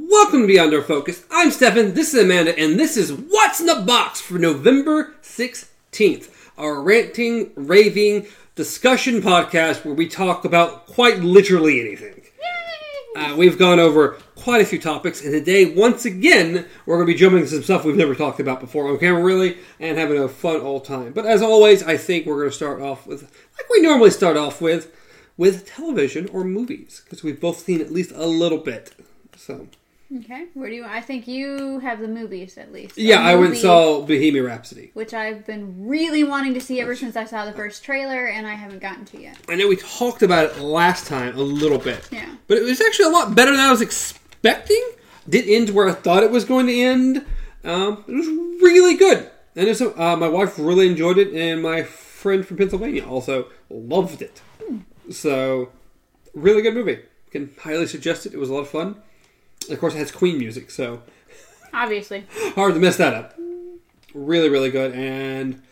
Welcome to Beyond Our Focus. I'm Stefan, this is Amanda, and this is What's in the Box for November 16th, our ranting, raving discussion podcast where we talk about quite literally anything. Uh, we've gone over quite a few topics, and today, once again, we're going to be jumping into some stuff we've never talked about before on camera, really, and having a fun old time. But as always, I think we're going to start off with, like we normally start off with, with television or movies, because we've both seen at least a little bit. So, Okay, where do you? I think you have the movies at least. Yeah, I went and saw Bohemian Rhapsody. which I've been really wanting to see ever since I saw the first trailer, and I haven't gotten to yet. I know we talked about it last time a little bit. Yeah. But it was actually a lot better than I was expecting. Did end where I thought it was going to end. Um, it was really good. And so, uh, my wife really enjoyed it, and my friend from Pennsylvania also loved it. So, really good movie. Can highly suggest it. It was a lot of fun. Of course, it has Queen music, so Obviously, hard to mess that up. Really, really good. And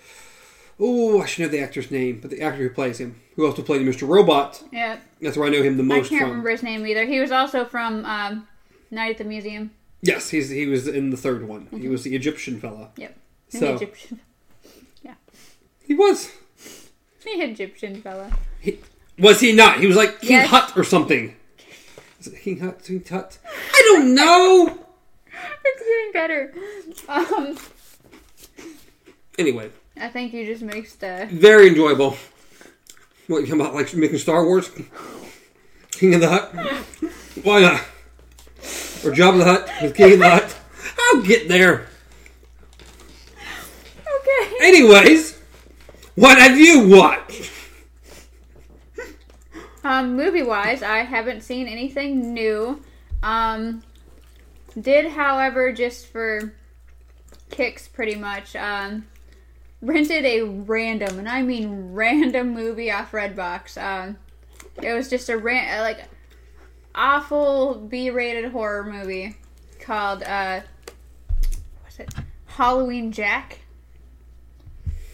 oh, I should know the actor's name, but the actor who plays him, who also played Mr. Robot, yeah. that's where I know him the most. I can't from. remember his name either. He was also from um, Night at the Museum. Yes, he's he was in the third one. He was the Egyptian fella. Yep. The So Egyptian, Yeah. he was. the Egyptian fella. He, was he not? He was like King Yes. Hut or something. King Hut? King Tut? I don't know. It's getting better. Um, Anyway, I think you just mixed. Uh, very enjoyable. What you talking about? Like making Star Wars? King of the Hut? Why not? Or Jabba the Hutt with King of the Hut? I'll get there. okay. Anyways, what have you watched? Um, movie wise, I haven't seen anything new. Um, did, however, just for kicks, pretty much, um, rented a random, and I mean random movie off Redbox. Um, it was just a ran- like awful B-rated horror movie called uh, what's it? Halloween Jack.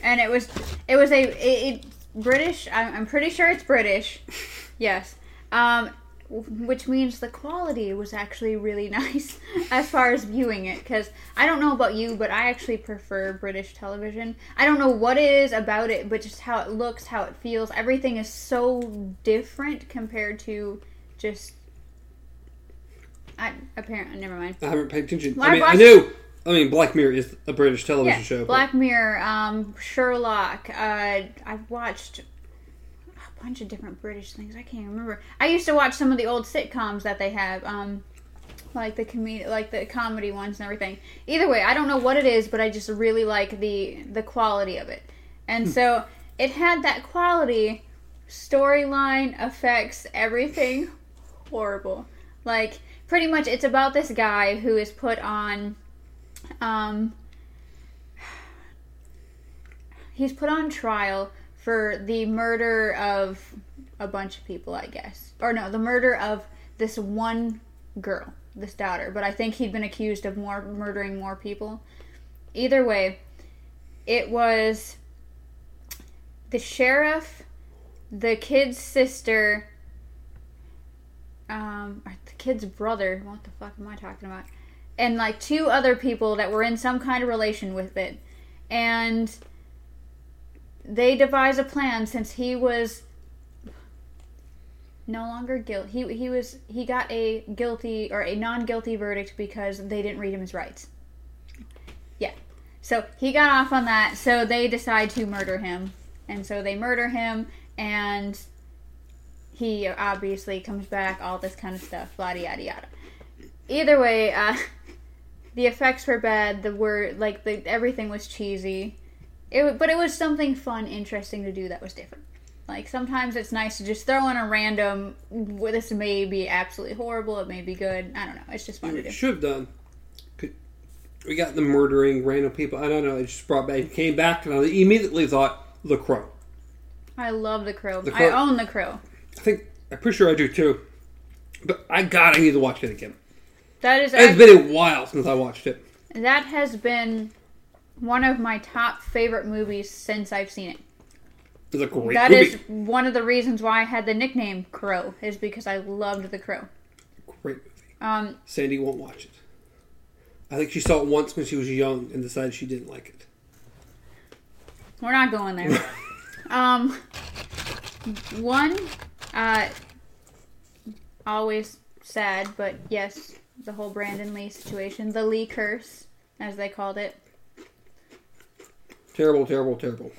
And it was it was a it, it British. I'm, I'm pretty sure it's British. Yes. Um, which means the quality was actually really nice as far as viewing it. Because I don't know about you, but I actually prefer British television. I don't know what it is about it, but just how it looks, how it feels. Everything is so different compared to just. I apparently never mind. I haven't paid attention. Well, I mean, I knew. I mean, Black Mirror is a British television Yeah, show. but- Black Mirror, um, Sherlock. Uh, I've watched bunch of different British things. I can't remember. I used to watch some of the old sitcoms that they have, um, like the com- like the comedy ones and everything. Either way, I don't know what it is, but I just really like the the quality of it, and so it had that quality, storyline, effects, everything, horrible. Like pretty much, it's about this guy who is put on. Um, he's put on trial for the murder of a bunch of people, I guess. Or no, the murder of this one girl, this daughter. But I think he'd been accused of more murdering more people. Either way, it was the sheriff, the kid's sister, um, or the kid's brother. What the fuck am I talking about? And like two other people that were in some kind of relation with it, and they devise a plan since he was no longer guilty. He he was he got a guilty or a non-guilty verdict because they didn't read him his rights. Yeah. So he got off on that. So they decide to murder him, and so they murder him, and he obviously comes back. All this kind of stuff. Yada yada yada. Either way, uh, the effects were bad. The word like the everything was cheesy. It, but it was something fun, interesting to do that was different. Like sometimes it's nice to just throw in a random. "Well, This may be absolutely horrible. It may be good. I don't know. It's just fun to do. should have done. Could- We got the murdering random people. I don't know. It just brought back, came back, and I immediately thought The Crow. I love the crow. The I own the crow. I think I'm pretty sure I do too. But I got. I need to watch it again. That is It's act- been a while since I watched it. that has been one of my top favorite movies since I've seen it. It's a great That movie. is one of the reasons why I had the nickname Crow is because I loved the Crow. Great movie. Um, Sandy won't watch it. I think she saw it once when she was young and decided she didn't like it. we're not going there. um, one, uh, always sad, but yes, the whole Brandon Lee situation, the Lee curse, as they called it. Terrible, terrible, terrible.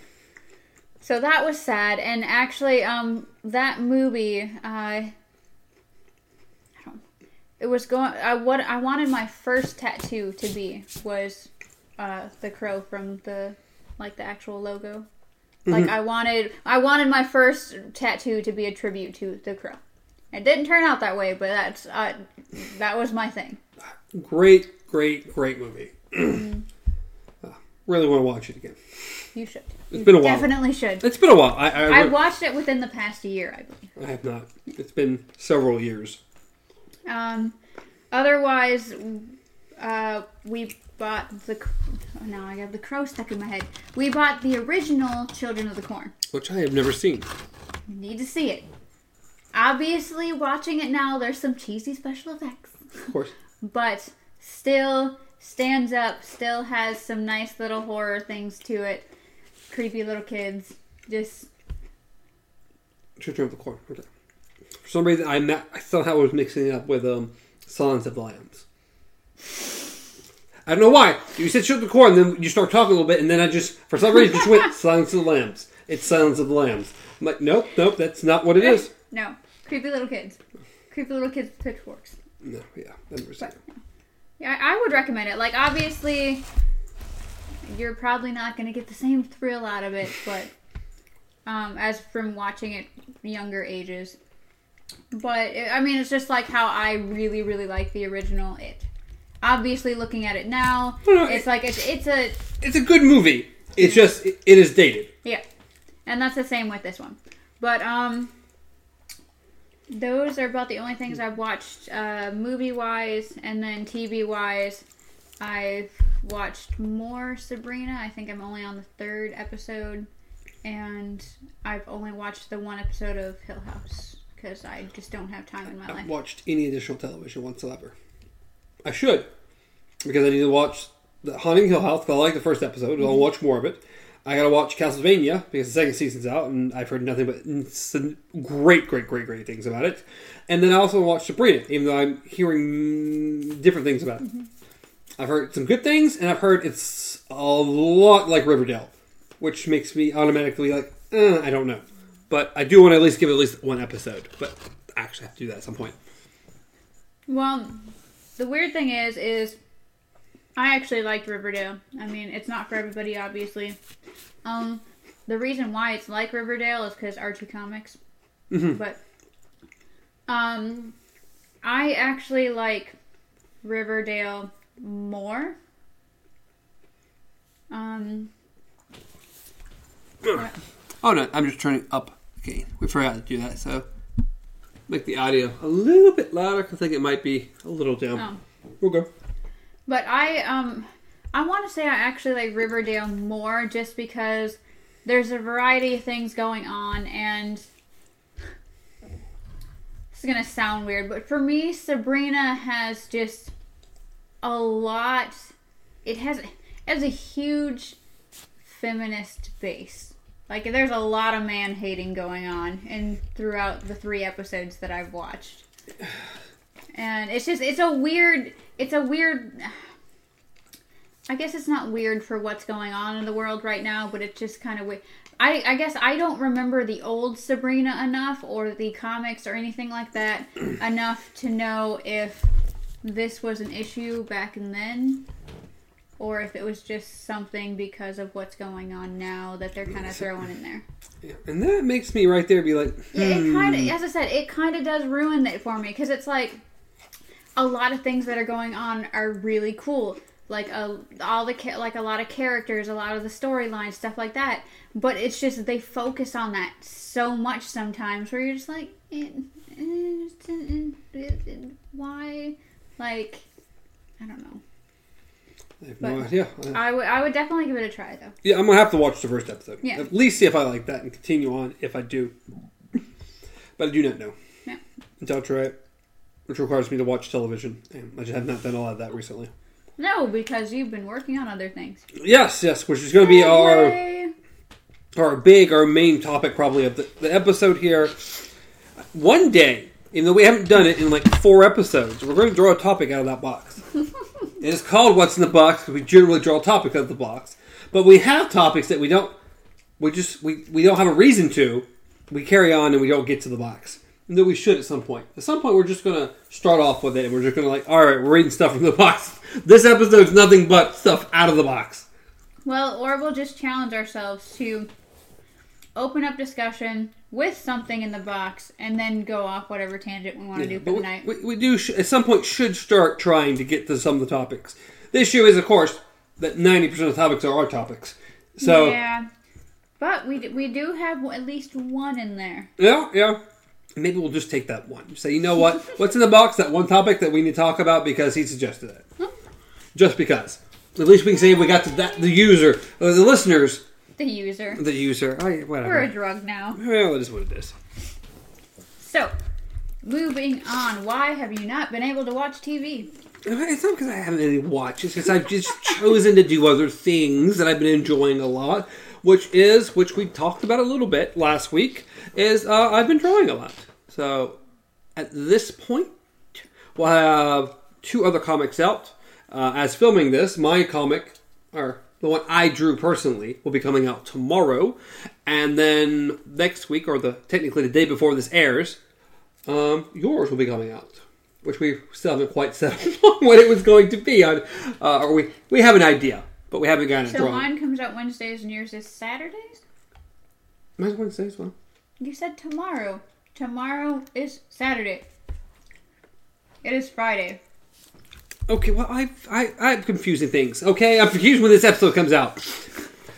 So that was sad, and actually, um, that movie, uh, I don't. It was going. I what I wanted my first tattoo to be was, uh, the crow from the, like the actual logo. Like I wanted, I wanted my first tattoo to be a tribute to the crow. It didn't turn out that way, but that's uh, that was my thing. Great, great, great movie. Really want to watch it again. You should. It's You been a while. Definitely should. It's been a while. I, I, I watched it within the past year, I believe. I have not. It's been several years. Um, otherwise, uh, we bought the. Oh, now I got the crow stuck in my head. We bought the original Children of the Corn. Which I have never seen. You need to see it. Obviously, watching it now, there's some cheesy special effects, Of course. but still stands up. Still has some nice little horror things to it. Creepy little kids. Just Children of the Corn. Okay. For some reason, I ma- I somehow was mixing it up with um, Silence of the Lambs. I don't know why. You said Children of the Corn, then you start talking a little bit, and then I just, for some reason, just went Silence of the Lambs. It's Silence of the Lambs. I'm like, nope, nope, that's not what it is. no creepy little kids. Creepy little kids with pitchforks. No, yeah, I've never seen it. Yeah, I I would recommend it. Like, obviously, you're probably not going to get the same thrill out of it, but um, as from watching it younger ages. But it, I mean, it's just like how I really, really like the original. It obviously looking at it now, No, no, it's it- like it's it's a It's a good movie. It's just, it, it is dated. yeah, and that's the same with this one. But um, those are about the only things I've watched uh, movie wise, and then TV wise. I've watched more Sabrina. I think I'm only on the third episode, and I've only watched the one episode of Hill House because I just don't have time in my I've life. watched any additional television whatsoever. I should, because I need to watch the Haunting Hill House. I like the first episode. I'll watch more of it. I gotta watch Castlevania because the second season's out, and I've heard nothing but great, great, great, great things about it. And then I also watch Sabrina, even though I'm hearing different things about it. I've heard some good things, and I've heard it's a lot like Riverdale, which makes me automatically like, eh, I don't know. But I do want to at least give it at least one episode. But I actually have to do that at some point. Well, the weird thing is, is I actually liked Riverdale. I mean, it's not for everybody, obviously. Um, the reason why it's like Riverdale is because Archie Comics. But, um, I actually like Riverdale more. Um, Oh no, I'm just turning up. Okay, we forgot to do that, so make the audio a little bit louder. I think it might be a little down. oh. We'll go. But I um I want to say I actually like Riverdale more just because there's a variety of things going on and this is going to sound weird, but for me Sabrina has just a lot it has it has a huge feminist base. Like there's a lot of man hating going on and throughout the 3 episodes that I've watched. And it's just it's a weird it's a weird I guess it's not weird for what's going on in the world right now, but it's just kind of weird. I, I guess I don't remember the old Sabrina enough or the comics or anything like that enough to know if this was an issue back in then or if it was just something because of what's going on now that they're kind of throwing in there. Yeah. And that makes me right there be like, Yeah, it hmm. kind of, as I said, it kind of does ruin it for me because it's like a lot of things that are going on are really cool. Like uh, all the like a lot of characters, a lot of the storylines, stuff like that. But it's just they focus on that so much sometimes, where you're just like, eh, eh, eh, why? Like, I don't know. I have no idea. I- would I would definitely give it a try though. yeah, I'm gonna have to watch the first episode. Yeah. At least see if I like that and continue on if I do. But I do not know. Yeah. Until I try it. Which requires me to watch television. And I just have not done a lot of that recently. No, because you've been working on other things. Yes, yes, which is going to be our our big, our main topic probably of the, the episode here. One day, even though we haven't done it in like four episodes, we're going to draw a topic out of that box. it is called "What's in the Box" because we generally draw a topic out of the box. But we have topics that we don't, we just we, we don't have a reason to. We carry on and we don't get to the box. And then we should at some point. At some point, we're just going to start off with it, and we're just going to like, all right, we're reading stuff from the box. This episode's nothing but stuff out of the box. Well, or we'll just challenge ourselves to open up discussion with something in the box and then go off whatever tangent we want to do for the we, night. we, we do sh- at some point should start trying to get to some of the topics. The issue is, of course, that ninety percent of the topics are our topics. So yeah, yeah. But we, d- we do have at least one in there. Yeah, yeah, Maybe we'll just take that one. Say, you know what? What's in the box? That one topic that we need to talk about because he suggested it. Just because. At least we can say we got to that the user or the listeners. The user. The user. Oh, yeah, We're a drug now. Well, it is what it is. So, moving on. Why have you not been able to watch TV? It's not because I haven't any watch. It's because I've just chosen to do other things that I've been enjoying a lot. Which is, which we talked about a little bit last week, is uh, I've been drawing a lot. So at this point, we'll have two other comics out. Uh, as filming this, my comic, or the one I drew personally, will be coming out tomorrow. And then next week, or the technically the day before this airs, um, yours will be coming out, which we still haven't quite settled on what it was going to be. On, uh, or we we have an idea, but we haven't gotten it So drawn. mine comes out Wednesdays and yours is Saturdays? Mine's Wednesday as well. You said tomorrow. Tomorrow is Saturday. It is Friday. Okay, well I I I'm confusing things. Okay, I'm confused when this episode comes out.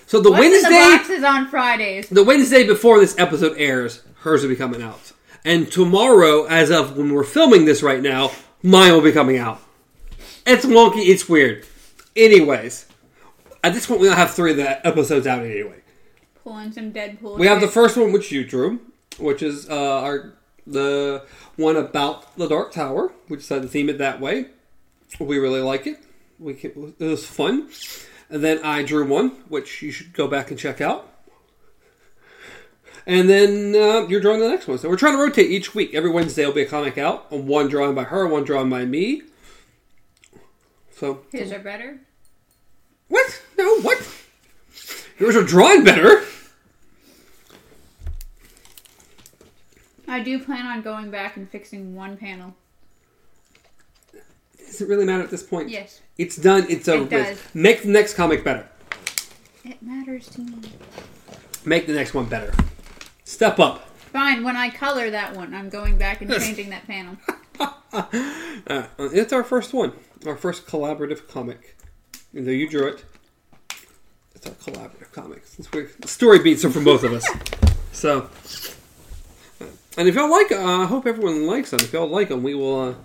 So the What's in the Wednesday, box on Fridays. the Wednesday before this episode airs, hers will be coming out, and tomorrow, as of when we're filming this right now, mine will be coming out. It's wonky. It's weird. Anyways, at this point, we don't have three of the episodes out anyway. Pulling some Deadpool. We have the first one, which you drew, which is uh, our the one about the Dark Tower. We decided to theme it that way. We really like it. We can, it was fun. And then I drew one, which you should go back and check out. And then uh, you're drawing the next one. So we're trying to rotate each week. Every Wednesday will be a comic out. One drawn by her, one drawn by me. So His are better. what? No, what? Yours are drawn better. I do plan on going back and fixing one panel. Does it really matter at this point? Yes, It's done. It's over. does. with. Make the next comic better. it matters to me. Make the next one better. Step up. Fine, when I color that one, I'm going back and changing that panel. Uh, it's our first one. Our first collaborative comic. And though you drew it, it's our collaborative comic. Since we the story beats are from both of us. So, and if y'all like, uh, I hope everyone likes them. If y'all like them, we will uh,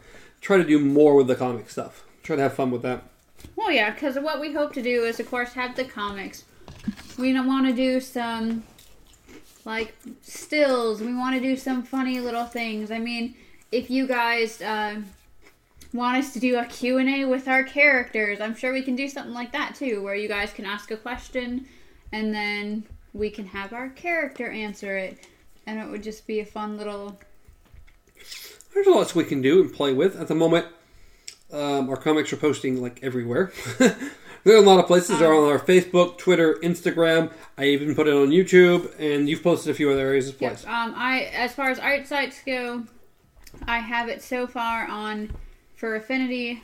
try to do more with the comic stuff. Try to have fun with that. Well, yeah, because what we hope to do is, of course, have the comics. We want to do some like stills. We want to do some funny little things. I mean, if you guys uh, want us to do a Q and A with our characters, I'm sure we can do something like that too, where you guys can ask a question and then we can have our character answer it, and it would just be a fun little. There's lots we can do and play with. At the moment, um, our comics are posting like everywhere. there are a lot of places. They're on our Facebook, Twitter, Instagram. I even put it on YouTube, and you've posted a few other areas of Yep. place. Um, I as far as art sites go, I have it so far on Fur Affinity.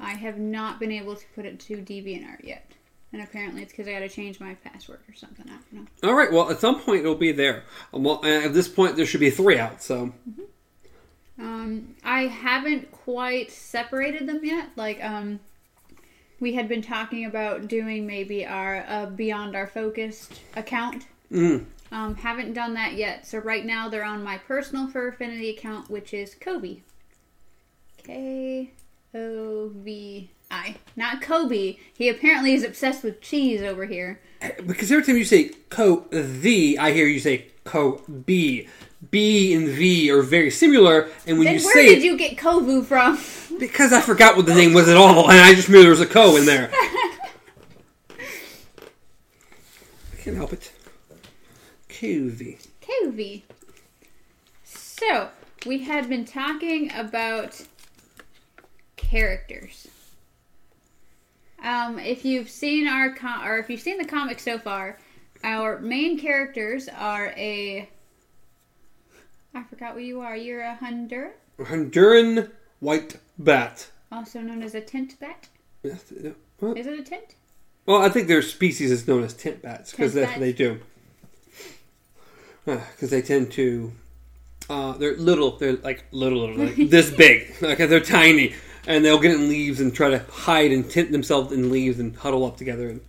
I have not been able to put it to DeviantArt yet, and apparently it's because I got to change my password or something. I don't know. All right. Well, at some point it'll be there. Um, well, uh, at this point, there should be three out. So Um, I haven't quite separated them yet. Like, um, we had been talking about doing maybe our uh, Beyond Our Focused account. mm, Um, haven't done that yet. So right now they're on my personal Fur Affinity account, which is Kobe. K O V I, not Kobe. He apparently is obsessed with cheese over here. Because every time you say the, I hear you say co b. B and V are very similar, and when Then you where say did you get Kovu from? because I forgot what the name was at all, and I just knew there was a co in there. I can't help it. Kovu. Kovu. So, we had been talking about characters. Um, if you've seen our com- or if you've seen the comic so far, our main characters are a I forgot what you are. You're a Honduran, Honduran white bat. also known as a tent bat. Yes, Is it a tent? well, I think their species is known as tent bats because that's what they do. Because they tend to, uh, they're little. They're like little, little, like this big. Like they're tiny, and they'll get in leaves and try to hide and tint themselves in leaves and huddle up together. And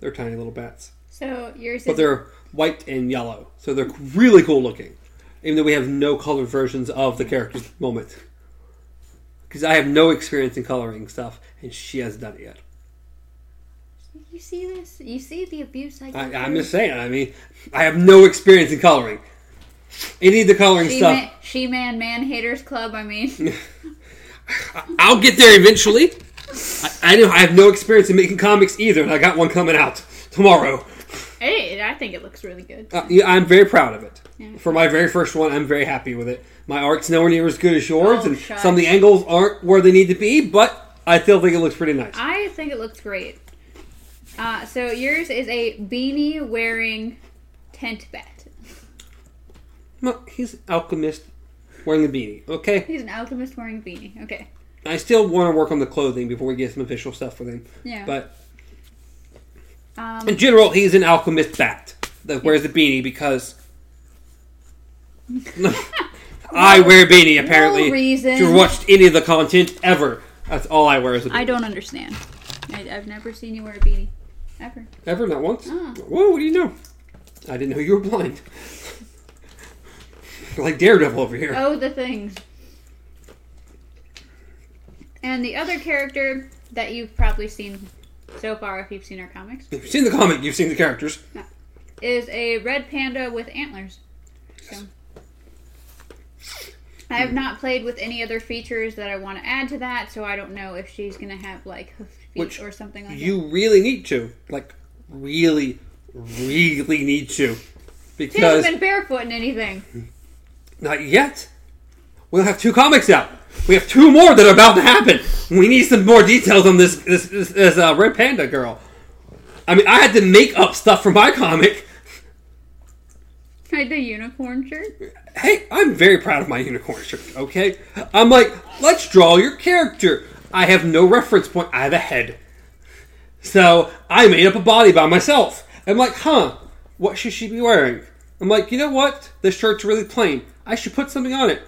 they're tiny little bats, So yours but they're white and yellow, so they're really cool looking. Even though we have no colored versions of the characters at the moment, because I have no experience in coloring stuff, and she hasn't done it yet. You see this? You see the abuse I I? I'm just saying. I mean, I have no experience in coloring. Any of the coloring She stuff, man, she man man haters club. I mean, I'll get there eventually. I, I know I have no experience in making comics either, and I got one coming out tomorrow. hey, I think it looks really good. Uh, yeah, I'm very proud of it. Yeah. For my very first one, I'm very happy with it. My art's nowhere near as good as yours, Oh, and shucks. some of the angles aren't where they need to be, but I still think it looks pretty nice. I think it looks great. Uh, so yours is a beanie wearing tent bat. Well, he's an alchemist wearing a beanie. Okay, He's an alchemist wearing a beanie. Okay. I still want to work on the clothing before we get some official stuff for him. Yeah. But um, In general, he's an alchemist bat that wears a beanie because I wear a beanie. Apparently, reason. if you watched any of the content ever, that's all I wear is a beanie. I don't understand. I, I've never seen you wear a beanie. Ever. ever, not once. Oh. Whoa, what do you know? I didn't know you were blind. like Daredevil over here. Oh, the things. And the other character that you've probably seen so far, if you've seen our comics, If you've seen the comic, you've seen the characters. is a red panda with antlers. So. I have not played with any other features that I want to add to that, so I don't know if she's gonna have like hoof feet Which or something like that. You really need to, like, really, really need to, She hasn't because been barefoot in anything. Not yet. We'll have two comics out. We have two more that are about to happen. We need some more details on this this, this, this uh, Red Panda girl. I mean, I had to make up stuff for my comic. Like the unicorn shirt. Hey, I'm very proud of my unicorn shirt. Okay, I'm like, let's draw your character. I have no reference point. I have a head, so I made up a body by myself. I'm like, huh? What should she be wearing? I'm like, you know what? This shirt's really plain. I should put something on it.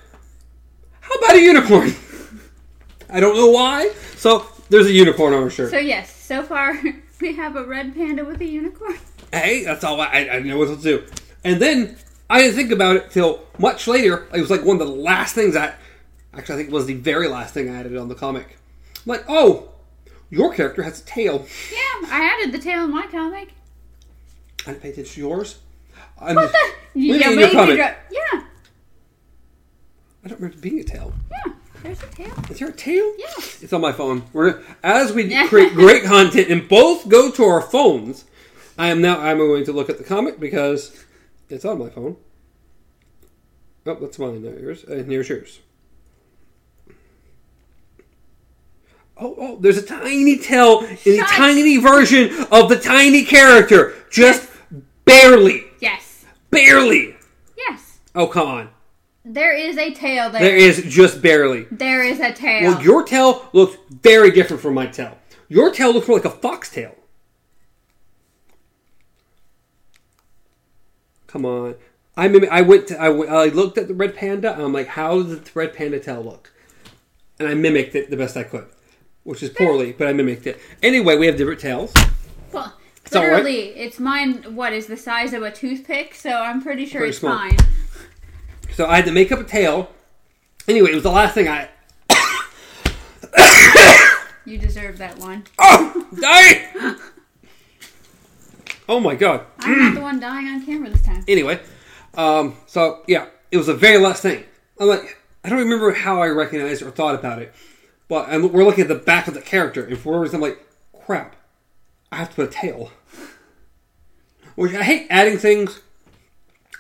How about a unicorn? I don't know why. So there's a unicorn on her shirt. So yes, so far we have a red panda with a unicorn. hey, that's all I, I know what to do. And then I didn't think about it till much later. It was like one of the last things I actually I think it was the very last thing I added on the comic. I'm like, oh, your character has a tail. Yeah, I added the tail in my comic. I didn't pay attention to yours. I'm, What the? Yeah, your comic. dra- yeah, I don't remember being a tail. yeah. There's a tail. Is there a tail? Yes. It's on my phone. We're as we create great content and both go to our phones. I am now. I'm going to look at the comic because it's on my phone. Oh, that's mine. Not yours. Uh, here's yours. Oh, oh, there's a tiny tail in Shut. tiny version of the tiny character. Just barely. Yes. Barely. Yes. Oh, come on. There is a tail there. There is just barely. There is a tail. Well, your tail looks very different from my tail. Your tail looks more like a foxtail. Come on. I mim- I went to, I, w- I looked at the red panda and I'm like, how does the red panda tail look? And I mimicked it the best I could, which is poorly, but I mimicked it. Anyway, we have different tails. well, right. literally, it's mine. What is the size of a toothpick? So I'm pretty sure Pretty it's small. fine. So I had to make up a tail. Anyway, it was the last thing I. You deserve that one. Oh, die! oh my god. I'm not the one dying on camera this time. Anyway, um, so yeah, it was the very last thing. I'm like, I don't remember how I recognized or thought about it, but I'm, we're looking at the back of the character, and for whatever reason, I'm like, crap, I have to put a tail. Which I hate adding things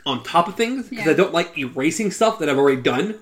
on top of things because Yeah. I don't like erasing stuff that I've already done.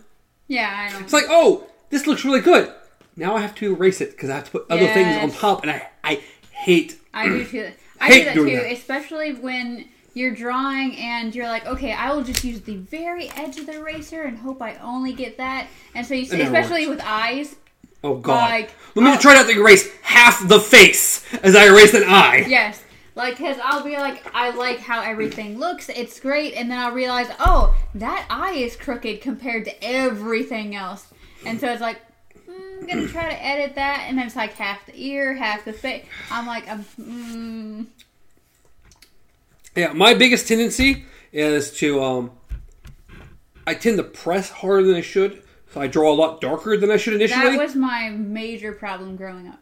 Yeah, I don't. It's like, oh, this looks really good. Now I have to erase it because I have to put other things on top, and I I hate. I do too. I Hate do that too, that. especially when you're drawing and you're like, okay, I will just use the very edge of the eraser and hope I only get that. And so you, never especially works. with eyes, Oh god. Like, Let me oh. try not to erase half the face as I erase an eye. yes. Like, cause I'll be like, I like how everything looks. It's great, and then I'll realize, oh, that eye is crooked compared to everything else. And so it's like, mm, I'm gonna try to edit that, and then it's like half the ear, half the face. I'm like, I'm, mm, Yeah, my biggest tendency is to um I tend to press harder than I should, so I draw a lot darker than I should initially. that was my major problem growing up.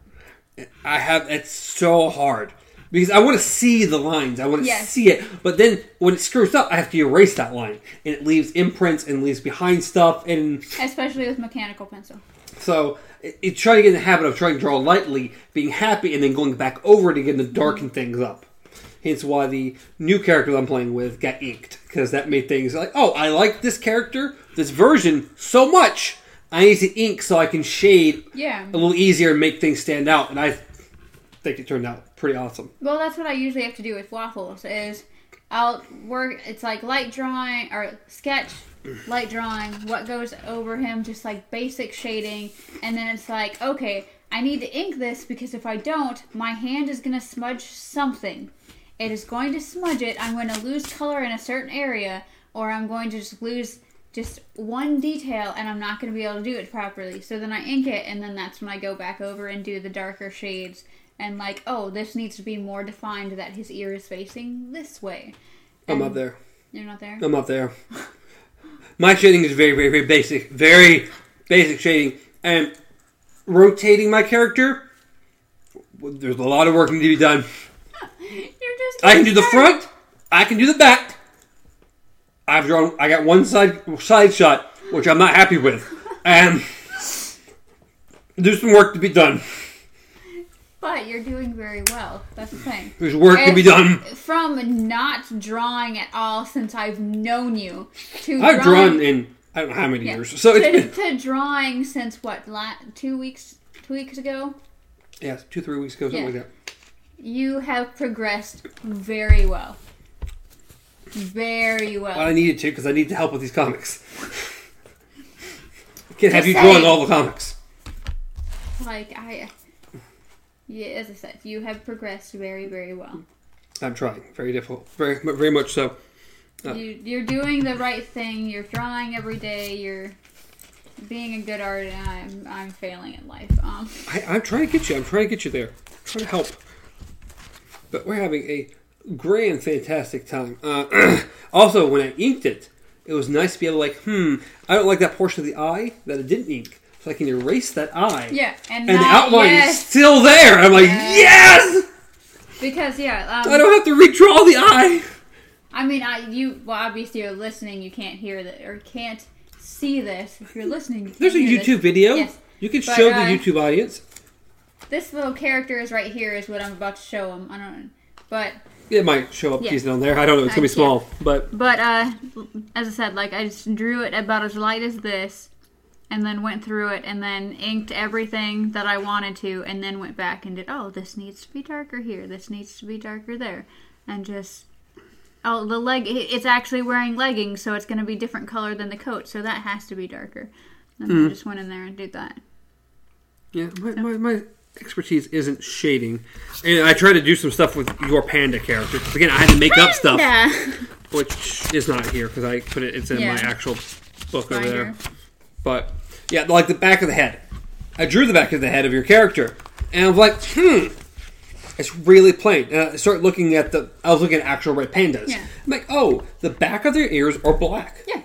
I have it's so hard because I want to see the lines, I want to Yes. see it, but then when it screws up, I have to erase that line, and it leaves imprints and leaves behind stuff, and especially with mechanical pencil. so it, it's trying to get in the habit of trying to draw lightly, being happy, and then going back over it again to darken things up. Hence why the new character I'm playing with got inked because that made things like, oh, I like this character, this version so much. I need to ink so I can shade Yeah. a little easier and make things stand out. And I think it turned out pretty awesome. Well, that's what I usually have to do with waffles. Is I'll work. It's like light drawing or sketch, light drawing. What goes over him, just like basic shading, and then it's like, okay, I need to ink this because if I don't, my hand is gonna smudge something. It is going to smudge it. I'm going to lose color in a certain area, or I'm going to just lose just one detail, and I'm not going to be able to do it properly. So then I ink it, and then that's when I go back over and do the darker shades, and like, oh, this needs to be more defined that his ear is facing this way. I'm And- up there. You're not there. I'm up there. My shading is very, very, very basic. Very basic shading. And rotating my character, there's a lot of work need to be done. You're just. I can do the front. I can do the back. I've drawn. I got one side side shot, which I'm not happy with, and there's some work to be done. But you're doing very well. That's the thing. There's work to be done. From not drawing at all since I've known you to I've drawing, drawn in I don't know how many Yeah. years, so it's to, been to drawing since what? La- two weeks? Two weeks ago. yeah, two three weeks ago, something Yeah. like that. You have progressed very well. Very well. Well, I needed to because I need to help with these comics. Can't have Just you drawing all the comics. Like I, yeah, as I said, you have progressed very, very well. I'm trying. Very difficult. Very, very much so. Oh. You, you're doing the right thing. You're drawing every day. You're being a good artist. I'm, I'm failing in life. Um, I, I'm trying to get you. I'm trying to get you there. I'm trying to help. But we're having a grand, fantastic time. Uh, also, when I inked it, it was nice to be able to like, hmm, I don't like that portion of the eye that it didn't ink, so I can erase that eye. yeah, and, And the outline yes, is still there. I'm like, Yes. yes! because yeah, um, I don't have to redraw the eye. I mean, I you well obviously you're listening. You can't hear that or can't see this. If you're listening, you There's a YouTube this. video. Yes. You can But, show uh, the YouTube audience. This little character is right here. Is what I'm about to show him. I don't know, but It might show up Yeah. decent on there. I don't know. It's gonna be small, but But uh, as I said, like I just drew it about as light as this, and then went through it, and then inked everything that I wanted to, and then went back and did. Oh, this needs to be darker here. This needs to be darker there, and just. Oh, the leg it's actually wearing leggings, so it's going to be different color than the coat, so that has to be darker. And Mm-hmm. I just went in there and did that. yeah, my, my, my expertise isn't shading, and I tried to do some stuff with your panda character. 'cause again, I had to make up stuff, Yeah. which is not here because I put it. It's in Yeah. my actual book over there. But yeah, like the back of the head. I drew the back of the head of your character, and I'm like, hmm, it's really plain. And I started looking at the. I was looking at actual red pandas. Yeah. I'm like, oh, the back of their ears are black. Yeah.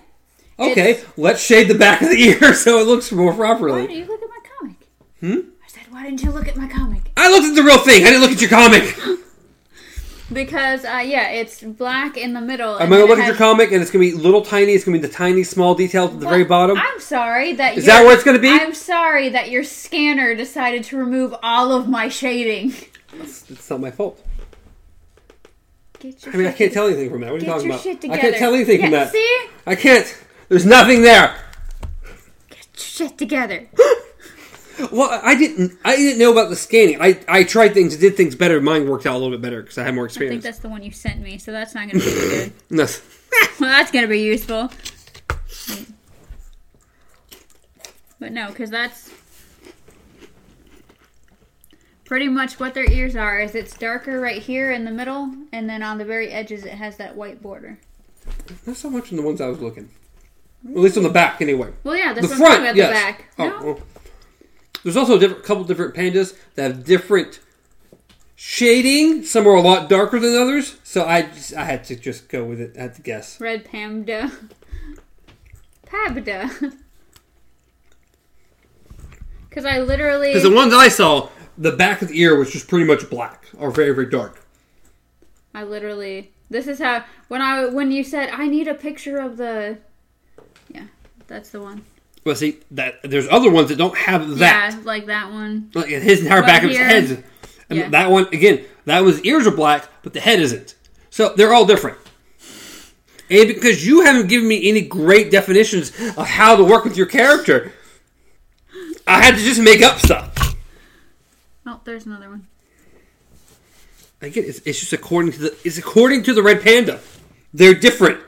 Okay, It's- let's shade the back of the ear so it looks more properly. Why properly. do you look at my comic? Hmm? I said, why didn't you look at my comic? I looked at the real thing. I didn't look at your comic. Because uh, yeah, it's black in the middle. I'm gonna look at your comic, and it's gonna be little tiny. It's gonna be the tiny, small details at the very bottom. I'm sorry that. Is that where it's gonna be? I'm sorry that your scanner decided to remove all of my shading. It's not my fault. Get your I mean, I can't tell anything from that. What are you talking about? I can't tell anything from that. See, I can't. There's nothing there. get your shit together. Well, I didn't. I didn't know about the scanning. I, I tried things, did things better. Mine worked out a little bit better because I had more I think experience. that's the one you sent me, so that's not gonna be good. That's- well, that's gonna be useful. But no, because that's pretty much what their ears are. Is it's darker right here in the middle, and then on the very edges it has that white border. Not so much in the ones I was looking. At least on the back, anyway. Well, yeah, that's the what front, I'm talking about. yes. The back. Oh, no. There's also a different, couple different pandas that have different shading. Some are a lot darker than others, so I just, I had to just go with it. I had to guess. red panda, pabda. Because I literally. Because the ones I saw, the back of the ear was just pretty much black or very very dark. I literally this is how when I when you said I need a picture of the Yeah, that's the one. But see that there's other ones that don't have that. Yeah, like that one. Like his entire Right back of his head. And Yeah. that one again, that one's ears are black, but the head isn't. So they're all different. And because you haven't given me any great definitions of how to work with your character, I had to just make up stuff. Oh, there's another one. Again, it's, it's just according to the it's according to the red panda. They're different.